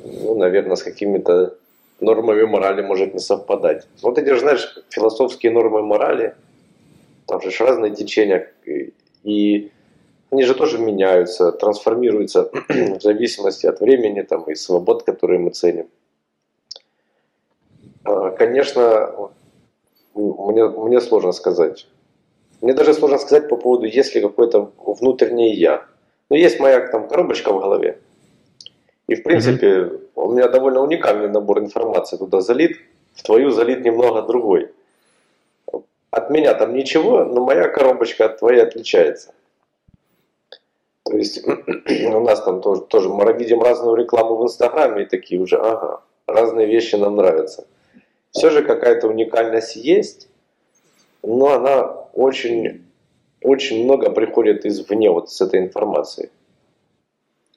ну, наверное, с какими-то нормами морали может не совпадать. Вот эти же, знаешь, философские нормы морали, там же разные течения, и они же тоже меняются, трансформируются в зависимости от времени там, и свобод, которые мы ценим. А, конечно, мне, мне сложно сказать. Мне даже сложно сказать по поводу, есть ли какое-то внутреннее я. Но есть моя там коробочка в голове. И в принципе, mm-hmm у меня довольно уникальный набор информации туда залит, в твою залит немного другой. От меня там ничего, но моя коробочка от твоей отличается. Есть у нас там тоже, тоже мы видим разную рекламу в Инстаграме и такие уже, ага, разные вещи нам нравятся. Все же какая-то уникальность есть, но она очень, очень много приходит извне вот с этой информацией.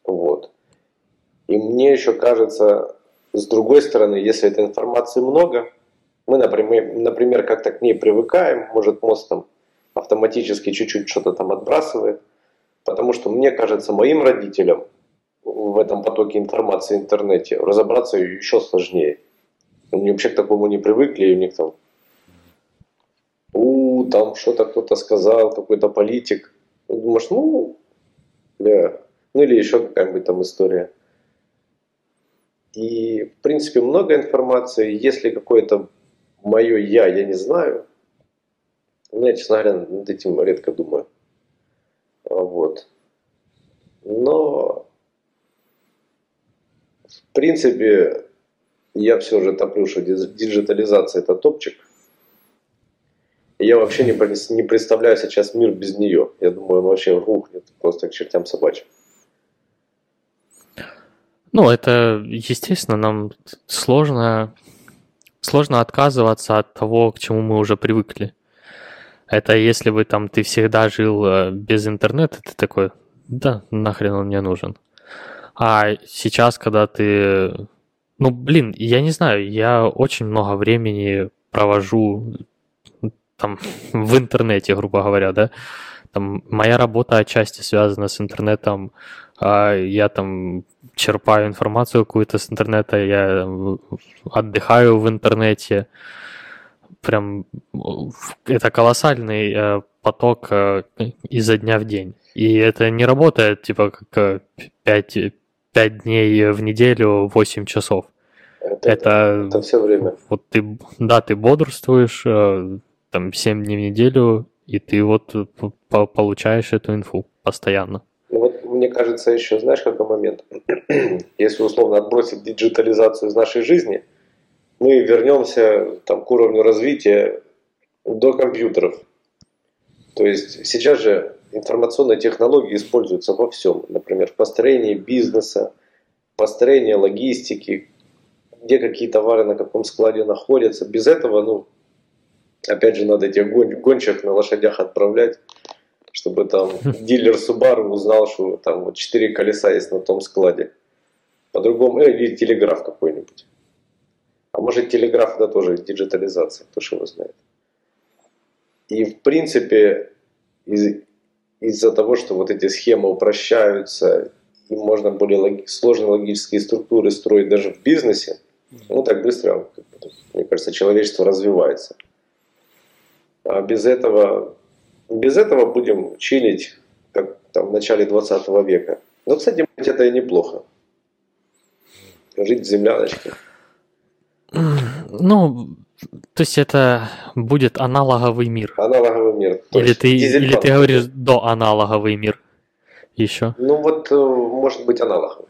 Вот. И мне еще кажется, с другой стороны, если этой информации много, мы, например, например как-то к ней привыкаем, может мозг там автоматически чуть-чуть что-то там отбрасывает, потому что мне кажется, моим родителям в этом потоке информации в интернете разобраться еще сложнее. Они вообще к такому не привыкли, и у них там у, там что-то кто-то сказал, какой-то политик. Думаешь, ну, да. Ну или еще какая-нибудь там история. И, в принципе, много информации. Если какое-то мое «я» я не знаю, я, честно говоря, над этим редко думаю. Вот. Но, в принципе, я все же топлю, что диджитализация – это топчик. И я вообще не, не представляю сейчас мир без нее. Я думаю, он вообще рухнет просто к чертям собачьим. Ну, это, естественно, нам сложно, сложно отказываться от того, к чему мы уже привыкли. Это если бы там ты всегда жил э, без интернета, ты такой, да, нахрен он мне нужен. А сейчас, когда ты... Ну, блин, я не знаю, я очень много времени провожу там в интернете, грубо говоря, да. Там моя работа отчасти связана с интернетом. А я там черпаю информацию какую-то с интернета, я отдыхаю в интернете. Прям это колоссальный э, поток э, изо дня в день. И это не работает типа как 5, э, 5 дней в неделю 8 часов. Это, Это, это все время. вот ты, да, ты бодрствуешь э, там 7 дней в неделю, и ты вот получаешь эту инфу постоянно. Ну вот мне кажется еще, знаешь, какой момент? Если условно отбросить диджитализацию из нашей жизни, мы вернемся там, к уровню развития до компьютеров. То есть сейчас же информационные технологии используются во всем. Например, в построении бизнеса, построении логистики, где какие товары на каком складе находятся. Без этого, ну, опять же, надо этих гон- гонщик на лошадях отправлять, чтобы там дилер Subaru узнал, что там вот четыре колеса есть на том складе. По-другому, э, или телеграф какой-нибудь. А может телеграф это тоже диджитализация, кто ж его знает. И в принципе из- из-за того, что вот эти схемы упрощаются, и можно более логи- сложные логические структуры строить даже в бизнесе, ну так быстро, мне кажется, человечество развивается. А без этого, без этого будем чилить, как там в начале 20 века. Но, кстати, это и неплохо. Жить в земляночке. Ну, то есть это будет аналоговый мир. Аналоговый мир. То Или ты, или ты говоришь до аналоговый мир еще. Ну вот, э, может быть, аналоговый.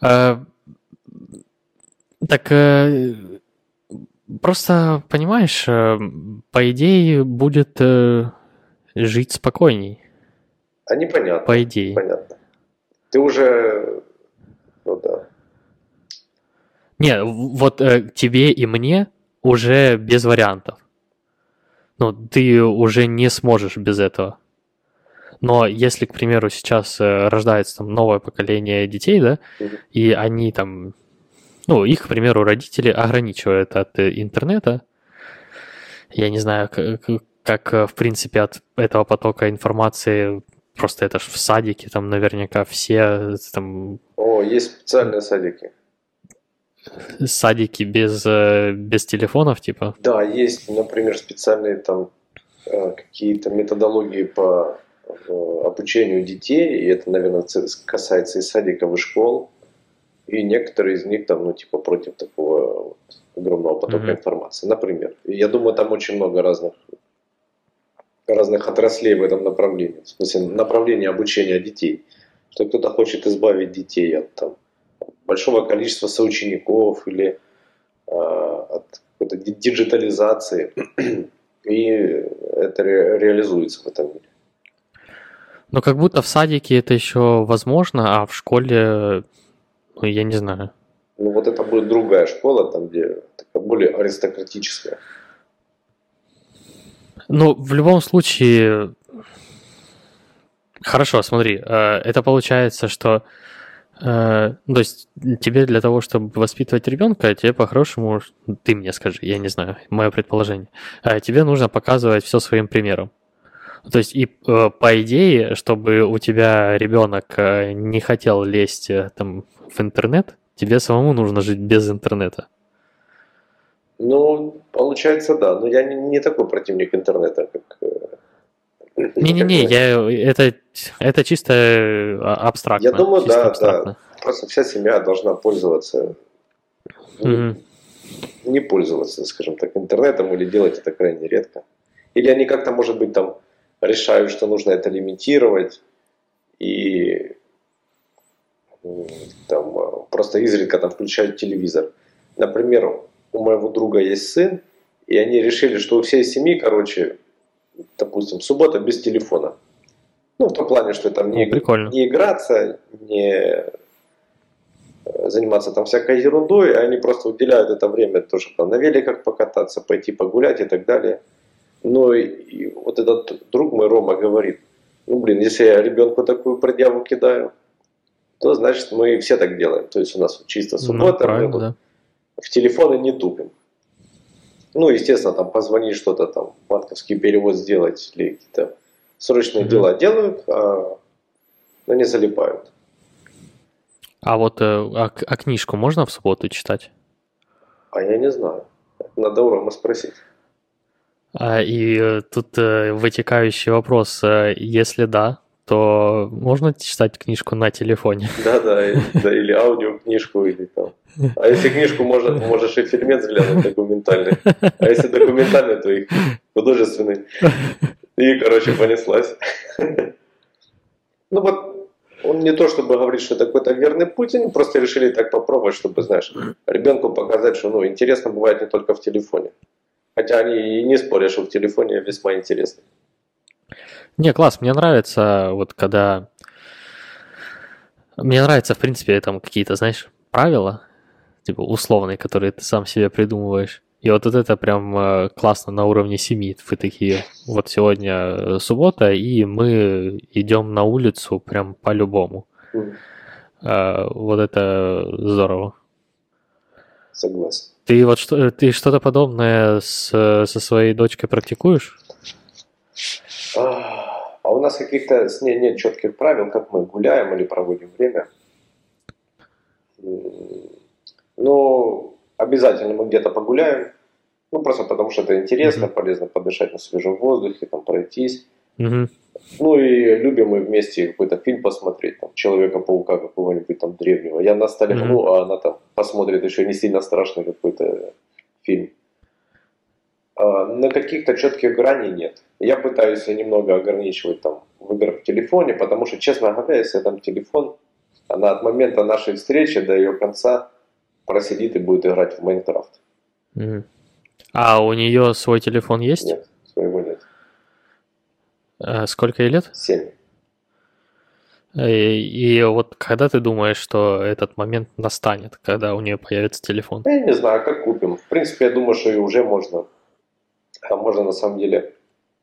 Э, Так, э, просто, понимаешь, э, по идее будет жить спокойней. А непонятно. По идее. Понятно. Ты уже... Ну да. Не, вот э, тебе и мне уже без вариантов. Ну, ты уже не сможешь без этого. Но если, к примеру, сейчас э, рождается там новое поколение детей, да, и они там, ну, их, к примеру, родители ограничивают от э, интернета, я не знаю, к- к- как, э, в принципе, от этого потока информации, просто это ж в садике, там наверняка все э, там О, есть специальные садики. Садики без, э, без телефонов, типа. Да, есть, например, специальные там э, какие-то методологии по э, обучению детей, и это, наверное, касается и садиков, и школ, и некоторые из них там, ну, типа, против такого вот огромного потока Мгм. информации. Например, я думаю, там очень много разных разных отраслей в этом направлении, в смысле направления обучения детей, что кто-то хочет избавить детей от там, большого количества соучеников или э, от какой-то ди- диджитализации, и это ре- реализуется в этом мире. Но как будто в садике это еще возможно, а в школе, ну, я не знаю. Ну вот это будет другая школа, там где такая более аристократическая. Ну, в любом случае, хорошо, смотри, э, это получается, что, то есть тебе для того, чтобы воспитывать ребенка, тебе по-хорошему, ты мне скажи, я не знаю, мое предположение, э, тебе нужно показывать все своим примером. То есть и э, по идее, чтобы у тебя ребенок э, не хотел лезть э, там в интернет, тебе самому нужно жить без интернета. Ну, получается, да. Но я не, не такой противник интернета, как... Не-не-не, я, это, это чисто э, а- абстрактно. Я думаю, чисто да, абстрактно. Просто вся семья должна пользоваться, ну, Мгм. не пользоваться, скажем так, интернетом или делать это крайне редко. Или они как-то, может быть, там решают, что нужно это лимитировать и там просто изредка там включают телевизор. Например, у моего друга есть сын, и они решили, что у всей семьи, короче, допустим, суббота без телефона. Ну, в том плане, что там не, прикольно. не играться, не э, заниматься там всякой ерундой, а они просто уделяют это время тоже там на великах покататься, пойти погулять и так далее. Но и, и вот этот друг мой Рома говорит, ну блин, если я ребенку такую предъяву кидаю, то значит мы все так делаем. То есть у нас чисто Ну, суббота, мы правильно, вот да. в телефоны не тупим. Ну, естественно, там позвонить что-то там, банковский перевод сделать или какие-то срочные Мгм. дела делают, а, но не залипают. А вот э, а, а книжку можно в субботу читать? А я не знаю. Надо у Ромы спросить. А, и э, тут э, вытекающий вопрос, э, если да, то можно читать книжку на телефоне. Да, да, да или аудиокнижку, или там. А если книжку можно, можешь и фильмец глянуть документальный. А если документальный, то и художественный. И, короче, понеслась. Ну вот, он не то чтобы говорит, что это какой-то верный путь, они просто решили так попробовать, чтобы, знаешь, ребенку показать, что ну, интересно бывает не только в телефоне. Хотя они и не спорят, что в телефоне весьма интересно. Не, класс, мне нравится, вот когда... Мне нравится, в принципе, там какие-то, знаешь, правила, типа условные, которые ты сам себе придумываешь. И вот это прям э, классно на уровне семьи. Вы такие, вот сегодня э, суббота, и мы идем на улицу прям по-любому. Mm. Вот это здорово. Согласен. Ты вот что, ты что-то подобное с, со своей дочкой практикуешь? А у нас каких-то с ней нет четких правил, как мы гуляем или проводим время. Ну, обязательно мы где-то погуляем. Ну, просто потому что это интересно, mm-hmm. полезно подышать на свежем воздухе, там пройтись. Mm-hmm. Ну и любим мы вместе какой-то фильм посмотреть, там, Человека-паука какого-нибудь там древнего. Я на столе mm-hmm. а она там посмотрит еще не сильно страшный какой-то фильм. А, на каких-то четких граней нет. Я пытаюсь немного ограничивать там в играх в телефоне, потому что, честно говоря, если там телефон, она от момента нашей встречи до ее конца просидит и будет играть в Майнкрафт. Mm-hmm. А у нее свой телефон есть? Нет, своего нет. А сколько ей лет? Семь. И, и вот когда ты думаешь, что этот момент настанет, когда у нее появится телефон? Я не знаю, как купим. В принципе, я думаю, что и уже можно. А можно на самом деле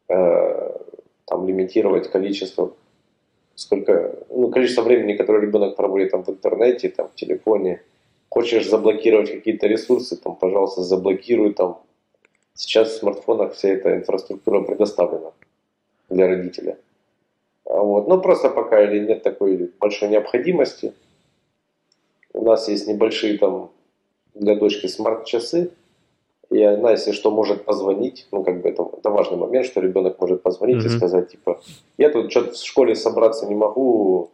э, там лимитировать количество, сколько, ну, количество времени, которое ребенок проводит там в интернете, там в телефоне. Хочешь заблокировать какие-то ресурсы, там, пожалуйста, заблокируй там Сейчас в смартфонах вся эта инфраструктура предоставлена для родителя. А вот. Но просто пока или нет такой большой необходимости. У нас есть небольшие там для дочки смарт-часы. И она, если что, может позвонить. Ну, как бы это, это важный момент, что ребенок может позвонить mm-hmm. и сказать, типа, я тут что-то в школе собраться не могу,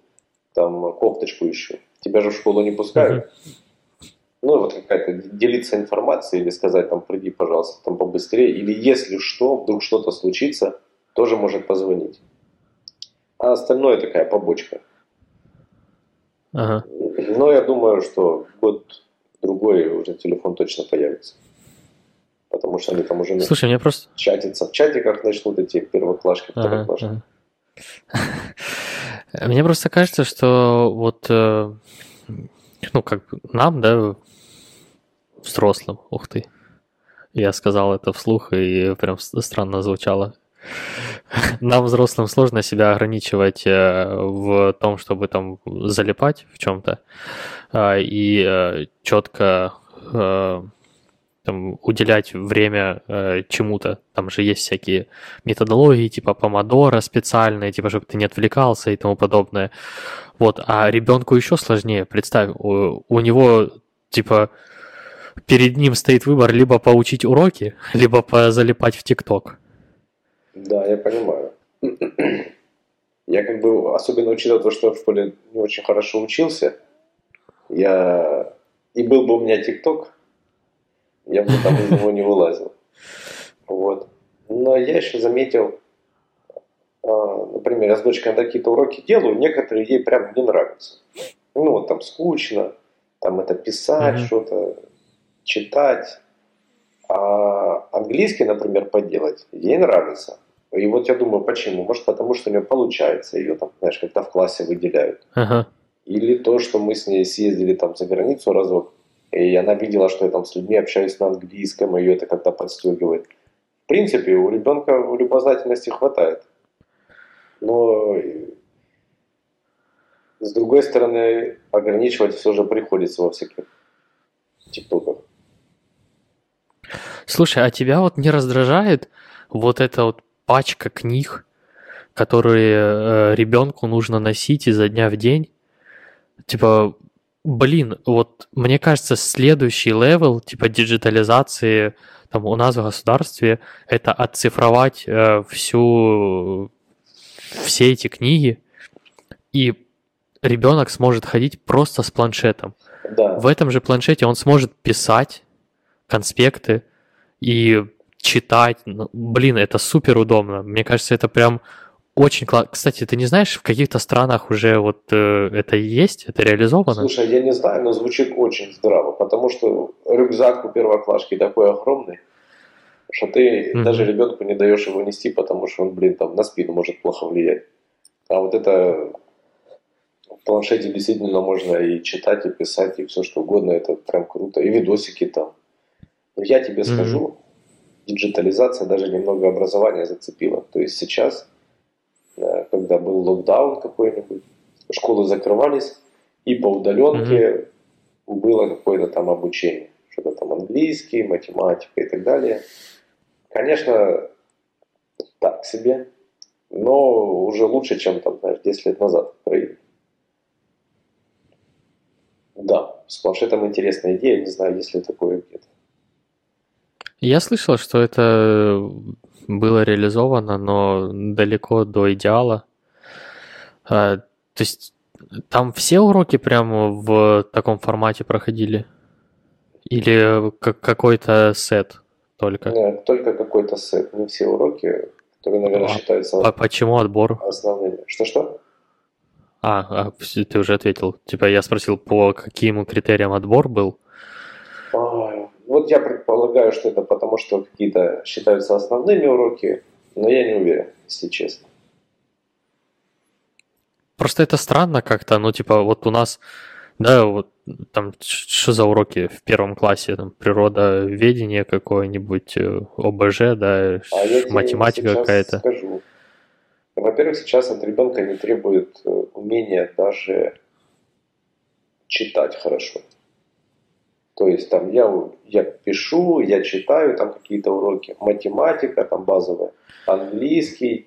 там, кофточку ищу. Тебя же в школу не пускают. Mm-hmm ну, вот какая-то делиться информацией или сказать, там, приди, пожалуйста, там побыстрее, или если что, вдруг что-то случится, тоже может позвонить. А остальное такая побочка. Ага. Но я думаю, что год-другой уже телефон точно появится. Потому что они там уже Слушай, мне просто... чатятся. В чатиках начнут эти первоклашки, второклашки. Ага, ага. Мне просто кажется, что вот э, ну, как бы нам, да, взрослым, ух ты. Я сказал это вслух, и прям странно звучало. Нам, взрослым, сложно себя ограничивать э, в том, чтобы там залипать в чем-то а, и э, четко там, уделять время чему-то. Там же есть всякие методологии, типа помодора специальные, типа, чтобы ты не отвлекался и тому подобное. Вот, а ребенку еще сложнее. Представь, у, у него, типа, перед ним стоит выбор либо поучить уроки, либо позалипать в ТикТок. Да, я понимаю. Я как бы, особенно учитывая то, что в школе не очень хорошо учился, я... И был бы у меня ТикТок, я бы там из него не вылазил. Вот. Но я еще заметил, а, например, я с дочкой какие-то уроки делаю, некоторые ей прям не нравятся. Ну, вот там скучно, там это писать mm-hmm. что-то, читать. А английский, например, поделать ей нравится. И вот я думаю, почему? Может, потому что у нее получается, ее там, знаешь, когда в классе выделяют. Ага. Или то, что мы с ней съездили там за границу разок, и она видела, что я там с людьми общаюсь на английском, и ее это когда подстегивает. В принципе, у ребенка любознательности хватает. Но с другой стороны, ограничивать все же приходится во всяких тиктоках. Слушай, а тебя вот не раздражает вот эта вот пачка книг, которые э, ребенку нужно носить изо дня в день? Типа, блин, вот мне кажется, следующий level, типа, диджитализации там у нас в государстве, это отцифровать э, всю, все эти книги, и ребенок сможет ходить просто с планшетом. Да. В этом же планшете он сможет писать конспекты и читать. Ну, блин, это супер удобно. Мне кажется, это прям очень классно. Кстати, ты не знаешь, в каких-то странах уже вот э, это есть, это реализовано? Слушай, я не знаю, но звучит очень здраво, потому что рюкзак у первоклашки такой огромный, что ты Мгм. даже ребенку не даешь его нести, потому что он, блин, там на спину может плохо влиять. А вот это в планшете действительно можно и читать, и писать, и все что угодно, это прям круто. И видосики там. Но я тебе Мгм. скажу, диджитализация даже немного образования зацепила. То есть сейчас, когда был локдаун какой-нибудь, школы закрывались, и по удаленке было какое-то там обучение. Что-то там английский, математика и так далее. Конечно, так себе, но уже лучше, чем там, знаешь, 10 лет назад в. Да, с планшетом интересная идея, не знаю, есть ли такое где-то. Я слышал, что это было реализовано, но далеко до идеала. А, то есть там все уроки прямо в таком формате проходили? Или как какой-то сет только? Э, Только какой-то сет, не все уроки, которые, наверное, А, считаются А почему отбор? основными. Что-что? А, а, ты уже ответил. Типа я спросил, по каким критериям отбор был? Ай, Вот я предполагаю, что это потому, что какие-то считаются основными уроки, но я не уверен, если честно. Просто это странно как-то, ну, типа, вот у нас, да, вот там, что за уроки в первом классе, там, природоведение какое-нибудь, э, ОБЖ, да, А математика какая-то. скажу. Во-первых, сейчас от ребенка не требует э, умения даже читать хорошо. То есть там я, я пишу, я читаю там какие-то уроки, математика там базовая, английский,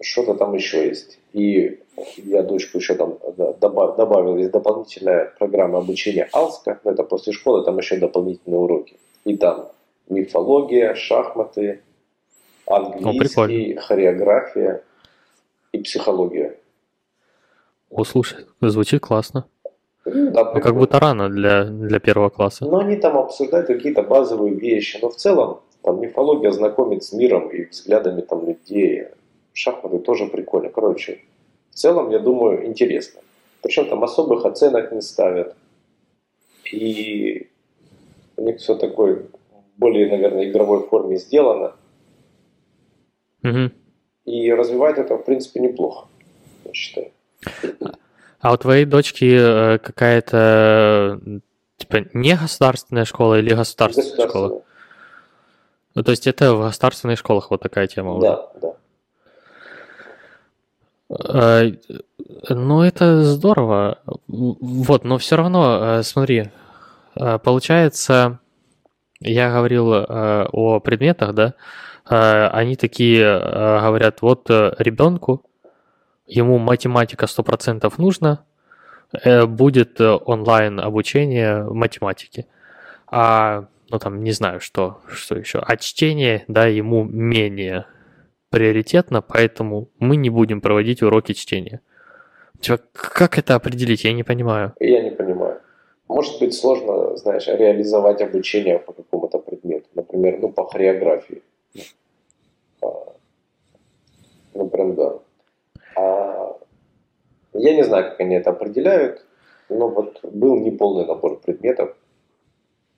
что-то там еще есть. И я дочку еще там да, добав- добавил, есть дополнительная программа обучения Алска, но это после школы, там еще дополнительные уроки. И там мифология, шахматы, английский, прикольно. хореография и психология. О, слушай, звучит классно. Да, Ну, как будто рано для, для первого класса. Но они там обсуждают какие-то базовые вещи. Но в целом там мифология знакомит с миром и взглядами там людей. Шахматы тоже прикольно. Короче, в целом, я думаю, интересно. Причем там особых оценок не ставят. И у них все такое более, наверное, игровой форме сделано. Мгм. И развивает это, в принципе, неплохо, я считаю. А у твоей дочки э, какая-то, типа, не государственная школа или государственная школа? Государственное. Ну, то есть это в государственных школах вот такая тема уже? Да, да. Э, Ну, это здорово. Вот, но все равно, э, смотри, э, получается, я говорил о предметах, да, они такие говорят, вот ребенку, ему математика 100% нужно, э, будет онлайн обучение математике. А, ну там, не знаю, что, что еще. А чтение, да, ему менее приоритетно, поэтому мы не будем проводить уроки чтения. Типа, как это определить? Я не понимаю. Я не понимаю. Может быть сложно, знаешь, реализовать обучение по какому-то предмету. Например, ну, по хореографии. А, Ну, прям да. А я не знаю, как они это определяют, но вот был неполный набор предметов.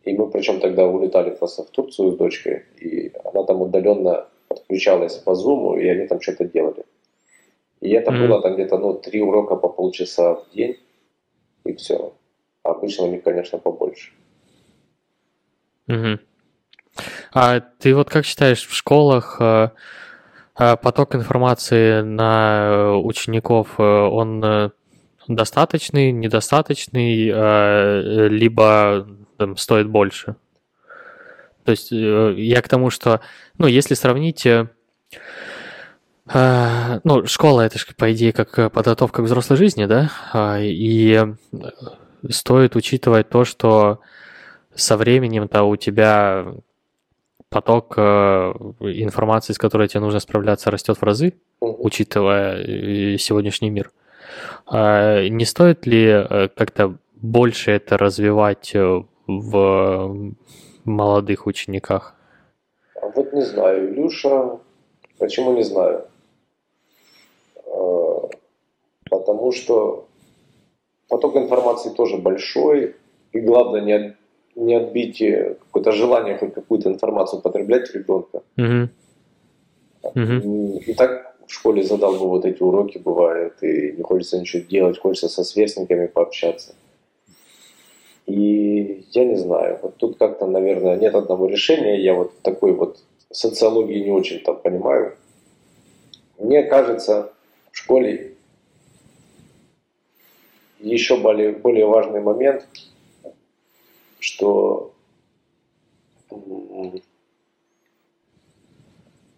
И мы причем тогда улетали просто в Турцию с дочкой, и она там удаленно подключалась по зуму, и они там что-то делали. И это Мгм. было там где-то, ну, три урока по полчаса в день, и все. А обычно у них, конечно, побольше. Мгм. А ты вот как считаешь, в школах э, э, поток информации на э, учеников, он достаточный, недостаточный, либо там, стоит больше? То есть э, я к тому, что, ну, если сравнить, э, э, ну, школа это же, по идее, как э, подготовка к взрослой жизни, да, А, и стоит учитывать то, что со временем-то у тебя поток информации, с которой тебе нужно справляться, растет в разы, учитывая сегодняшний мир. А Не стоит ли как-то больше это развивать в молодых учениках? А Вот не знаю, Илюша, почему не знаю? Э, Потому что поток информации тоже большой, и главное не, от- не отбить э, какое-то желание хоть какую-то информацию потреблять ребенка. Мгм. Мгм. И, так в школе задал бы вот эти уроки, бывает, и не хочется ничего делать, хочется со сверстниками пообщаться. И я не знаю, вот тут как-то, наверное, нет одного решения. Я вот такой вот социологии не очень там понимаю. Мне кажется, в школе еще более, более важный момент, что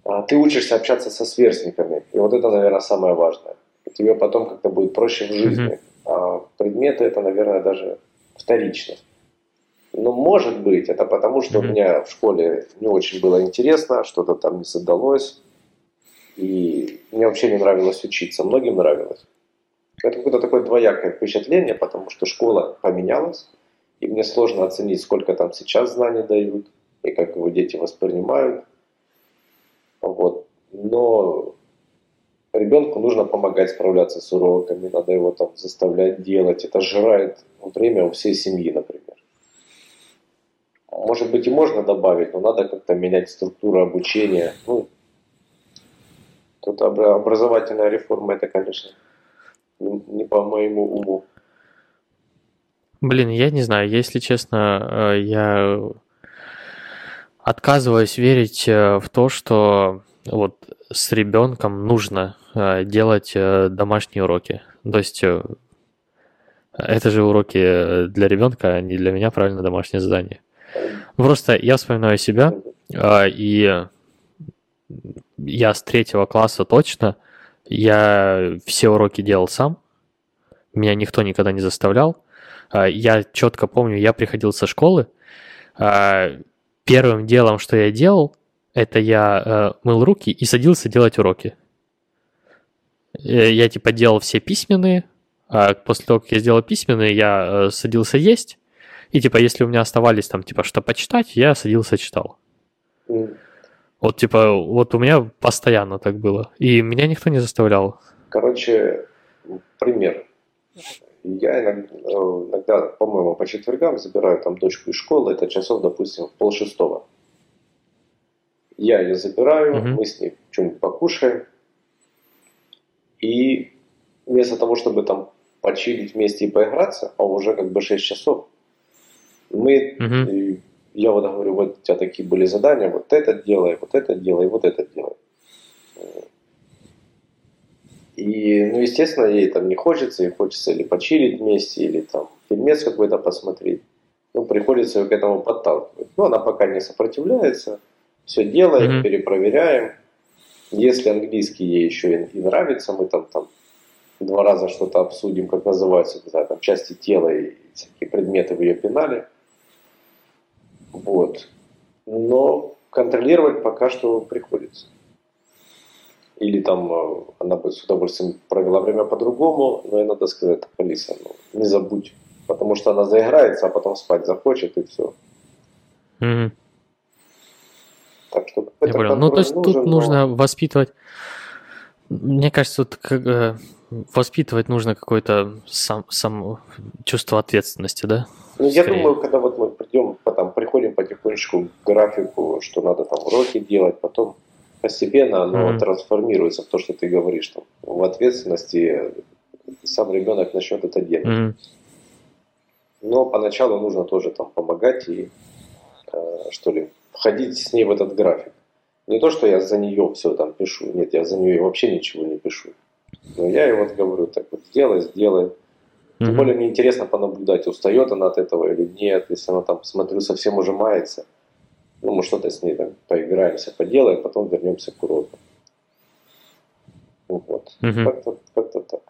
а, ты учишься общаться со сверстниками. И вот это, наверное, самое важное. Тебе потом как-то будет проще в жизни. А предметы это, наверное, даже вторично. Но может быть, это потому, что Мгм. у меня в школе не очень было интересно, что-то там не задалось. И мне вообще не нравилось учиться. Многим нравилось. Это какое-то такое двоякое впечатление, потому что школа поменялась, и мне сложно оценить, сколько там сейчас знаний дают, и как его дети воспринимают. Вот. Но ребенку нужно помогать справляться с уроками, надо его там заставлять делать. Это сжирает время у всей семьи, например. Может быть и можно добавить, но надо как-то менять структуру обучения. Ну, тут обра- образовательная реформа, это, конечно, не по моему уму. Блин, я не знаю, если честно, э, я отказываюсь верить э, в то, что вот с ребенком нужно делать э, домашние уроки. То есть э, это же уроки э, для ребенка, а не для меня, правильно, домашнее задание. Просто я вспоминаю себя, э, и я с третьего класса точно, я все уроки делал сам, меня никто никогда не заставлял. Я четко помню, я приходил со школы, первым делом, что я делал, это я э, мыл руки и садился делать уроки. Э, Я типа делал все письменные, а после того, как я сделал письменные, я э, садился есть, и типа если у меня оставались там типа что почитать, я садился читал. М. Вот типа вот у меня постоянно так было, и меня никто не заставлял. Короче, пример. Я иногда, по-моему, по четвергам забираю там дочку из школы, это часов, допустим, в полшестого. Я ее забираю, Мгм. мы с ней что-нибудь покушаем. И вместо того, чтобы там почилить вместе и поиграться, а уже как бы 6 часов, мы, и я вот говорю, вот у тебя такие были задания, вот это делай, вот это делай, вот это делай. И, ну, естественно, ей там не хочется, ей хочется или почилить вместе, или там фильмец какой-то посмотреть. Ну, приходится ее к этому подталкивать. Но она пока не сопротивляется, все делаем, Мгм. перепроверяем. Если английский ей еще и, и нравится, мы там, там два раза что-то обсудим, как называются, не знаю, там части тела и всякие предметы в ее пенале. Вот. Но контролировать пока что приходится. Или там э, она бы с удовольствием провела время по-другому, но ей надо сказать, Алиса, ну, не забудь. Потому что она заиграется, а потом спать захочет, и все. Мгм. Так что Я понял. Ну, то есть тут нужен, но- нужно воспитывать. Мне кажется, тут как, э, воспитывать нужно какое-то сам, сам чувство ответственности, да? Ну, я думаю, когда вот мы придем, потом приходим потихонечку к графику, что надо там уроки делать, потом постепенно оно Мгм. трансформируется в то, что ты говоришь, там, в ответственности сам ребенок начнет это делать. Мгм. Но поначалу нужно тоже там помогать и, э, что ли, входить с ней в этот график. Не то, что я за нее все там пишу, нет, я за нее вообще ничего не пишу. Но я ей вот говорю, так вот, сделай, сделай. Тем более мне интересно понаблюдать, устает она от этого или нет. Если она там, смотрю, совсем уже мается, ну, мы что-то с ней там поиграемся, поделаем, потом вернемся к уроку. Ну, Вот. Как-то, как-то так.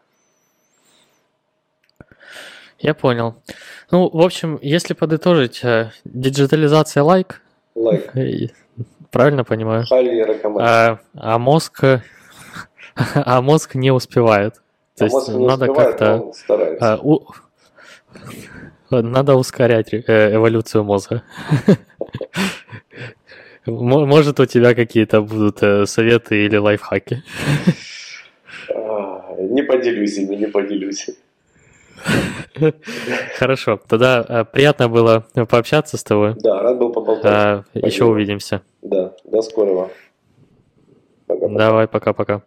Я понял. Ну, в общем, если подытожить, э, диджитализация лайк, Лайк. Правильно понимаю? А, а мозг, а мозг не успевает. То А есть надо как-то, а, у- надо ускорять э, эволюцию мозга. Мо- Может, у тебя какие-то будут э, советы или лайфхаки? А, Не поделюсь ими, не поделюсь. Хорошо, тогда э, приятно было пообщаться с тобой. Да, рад был поболтать. А, Еще Спасибо. увидимся. Да, до скорого. Давай, пока-пока.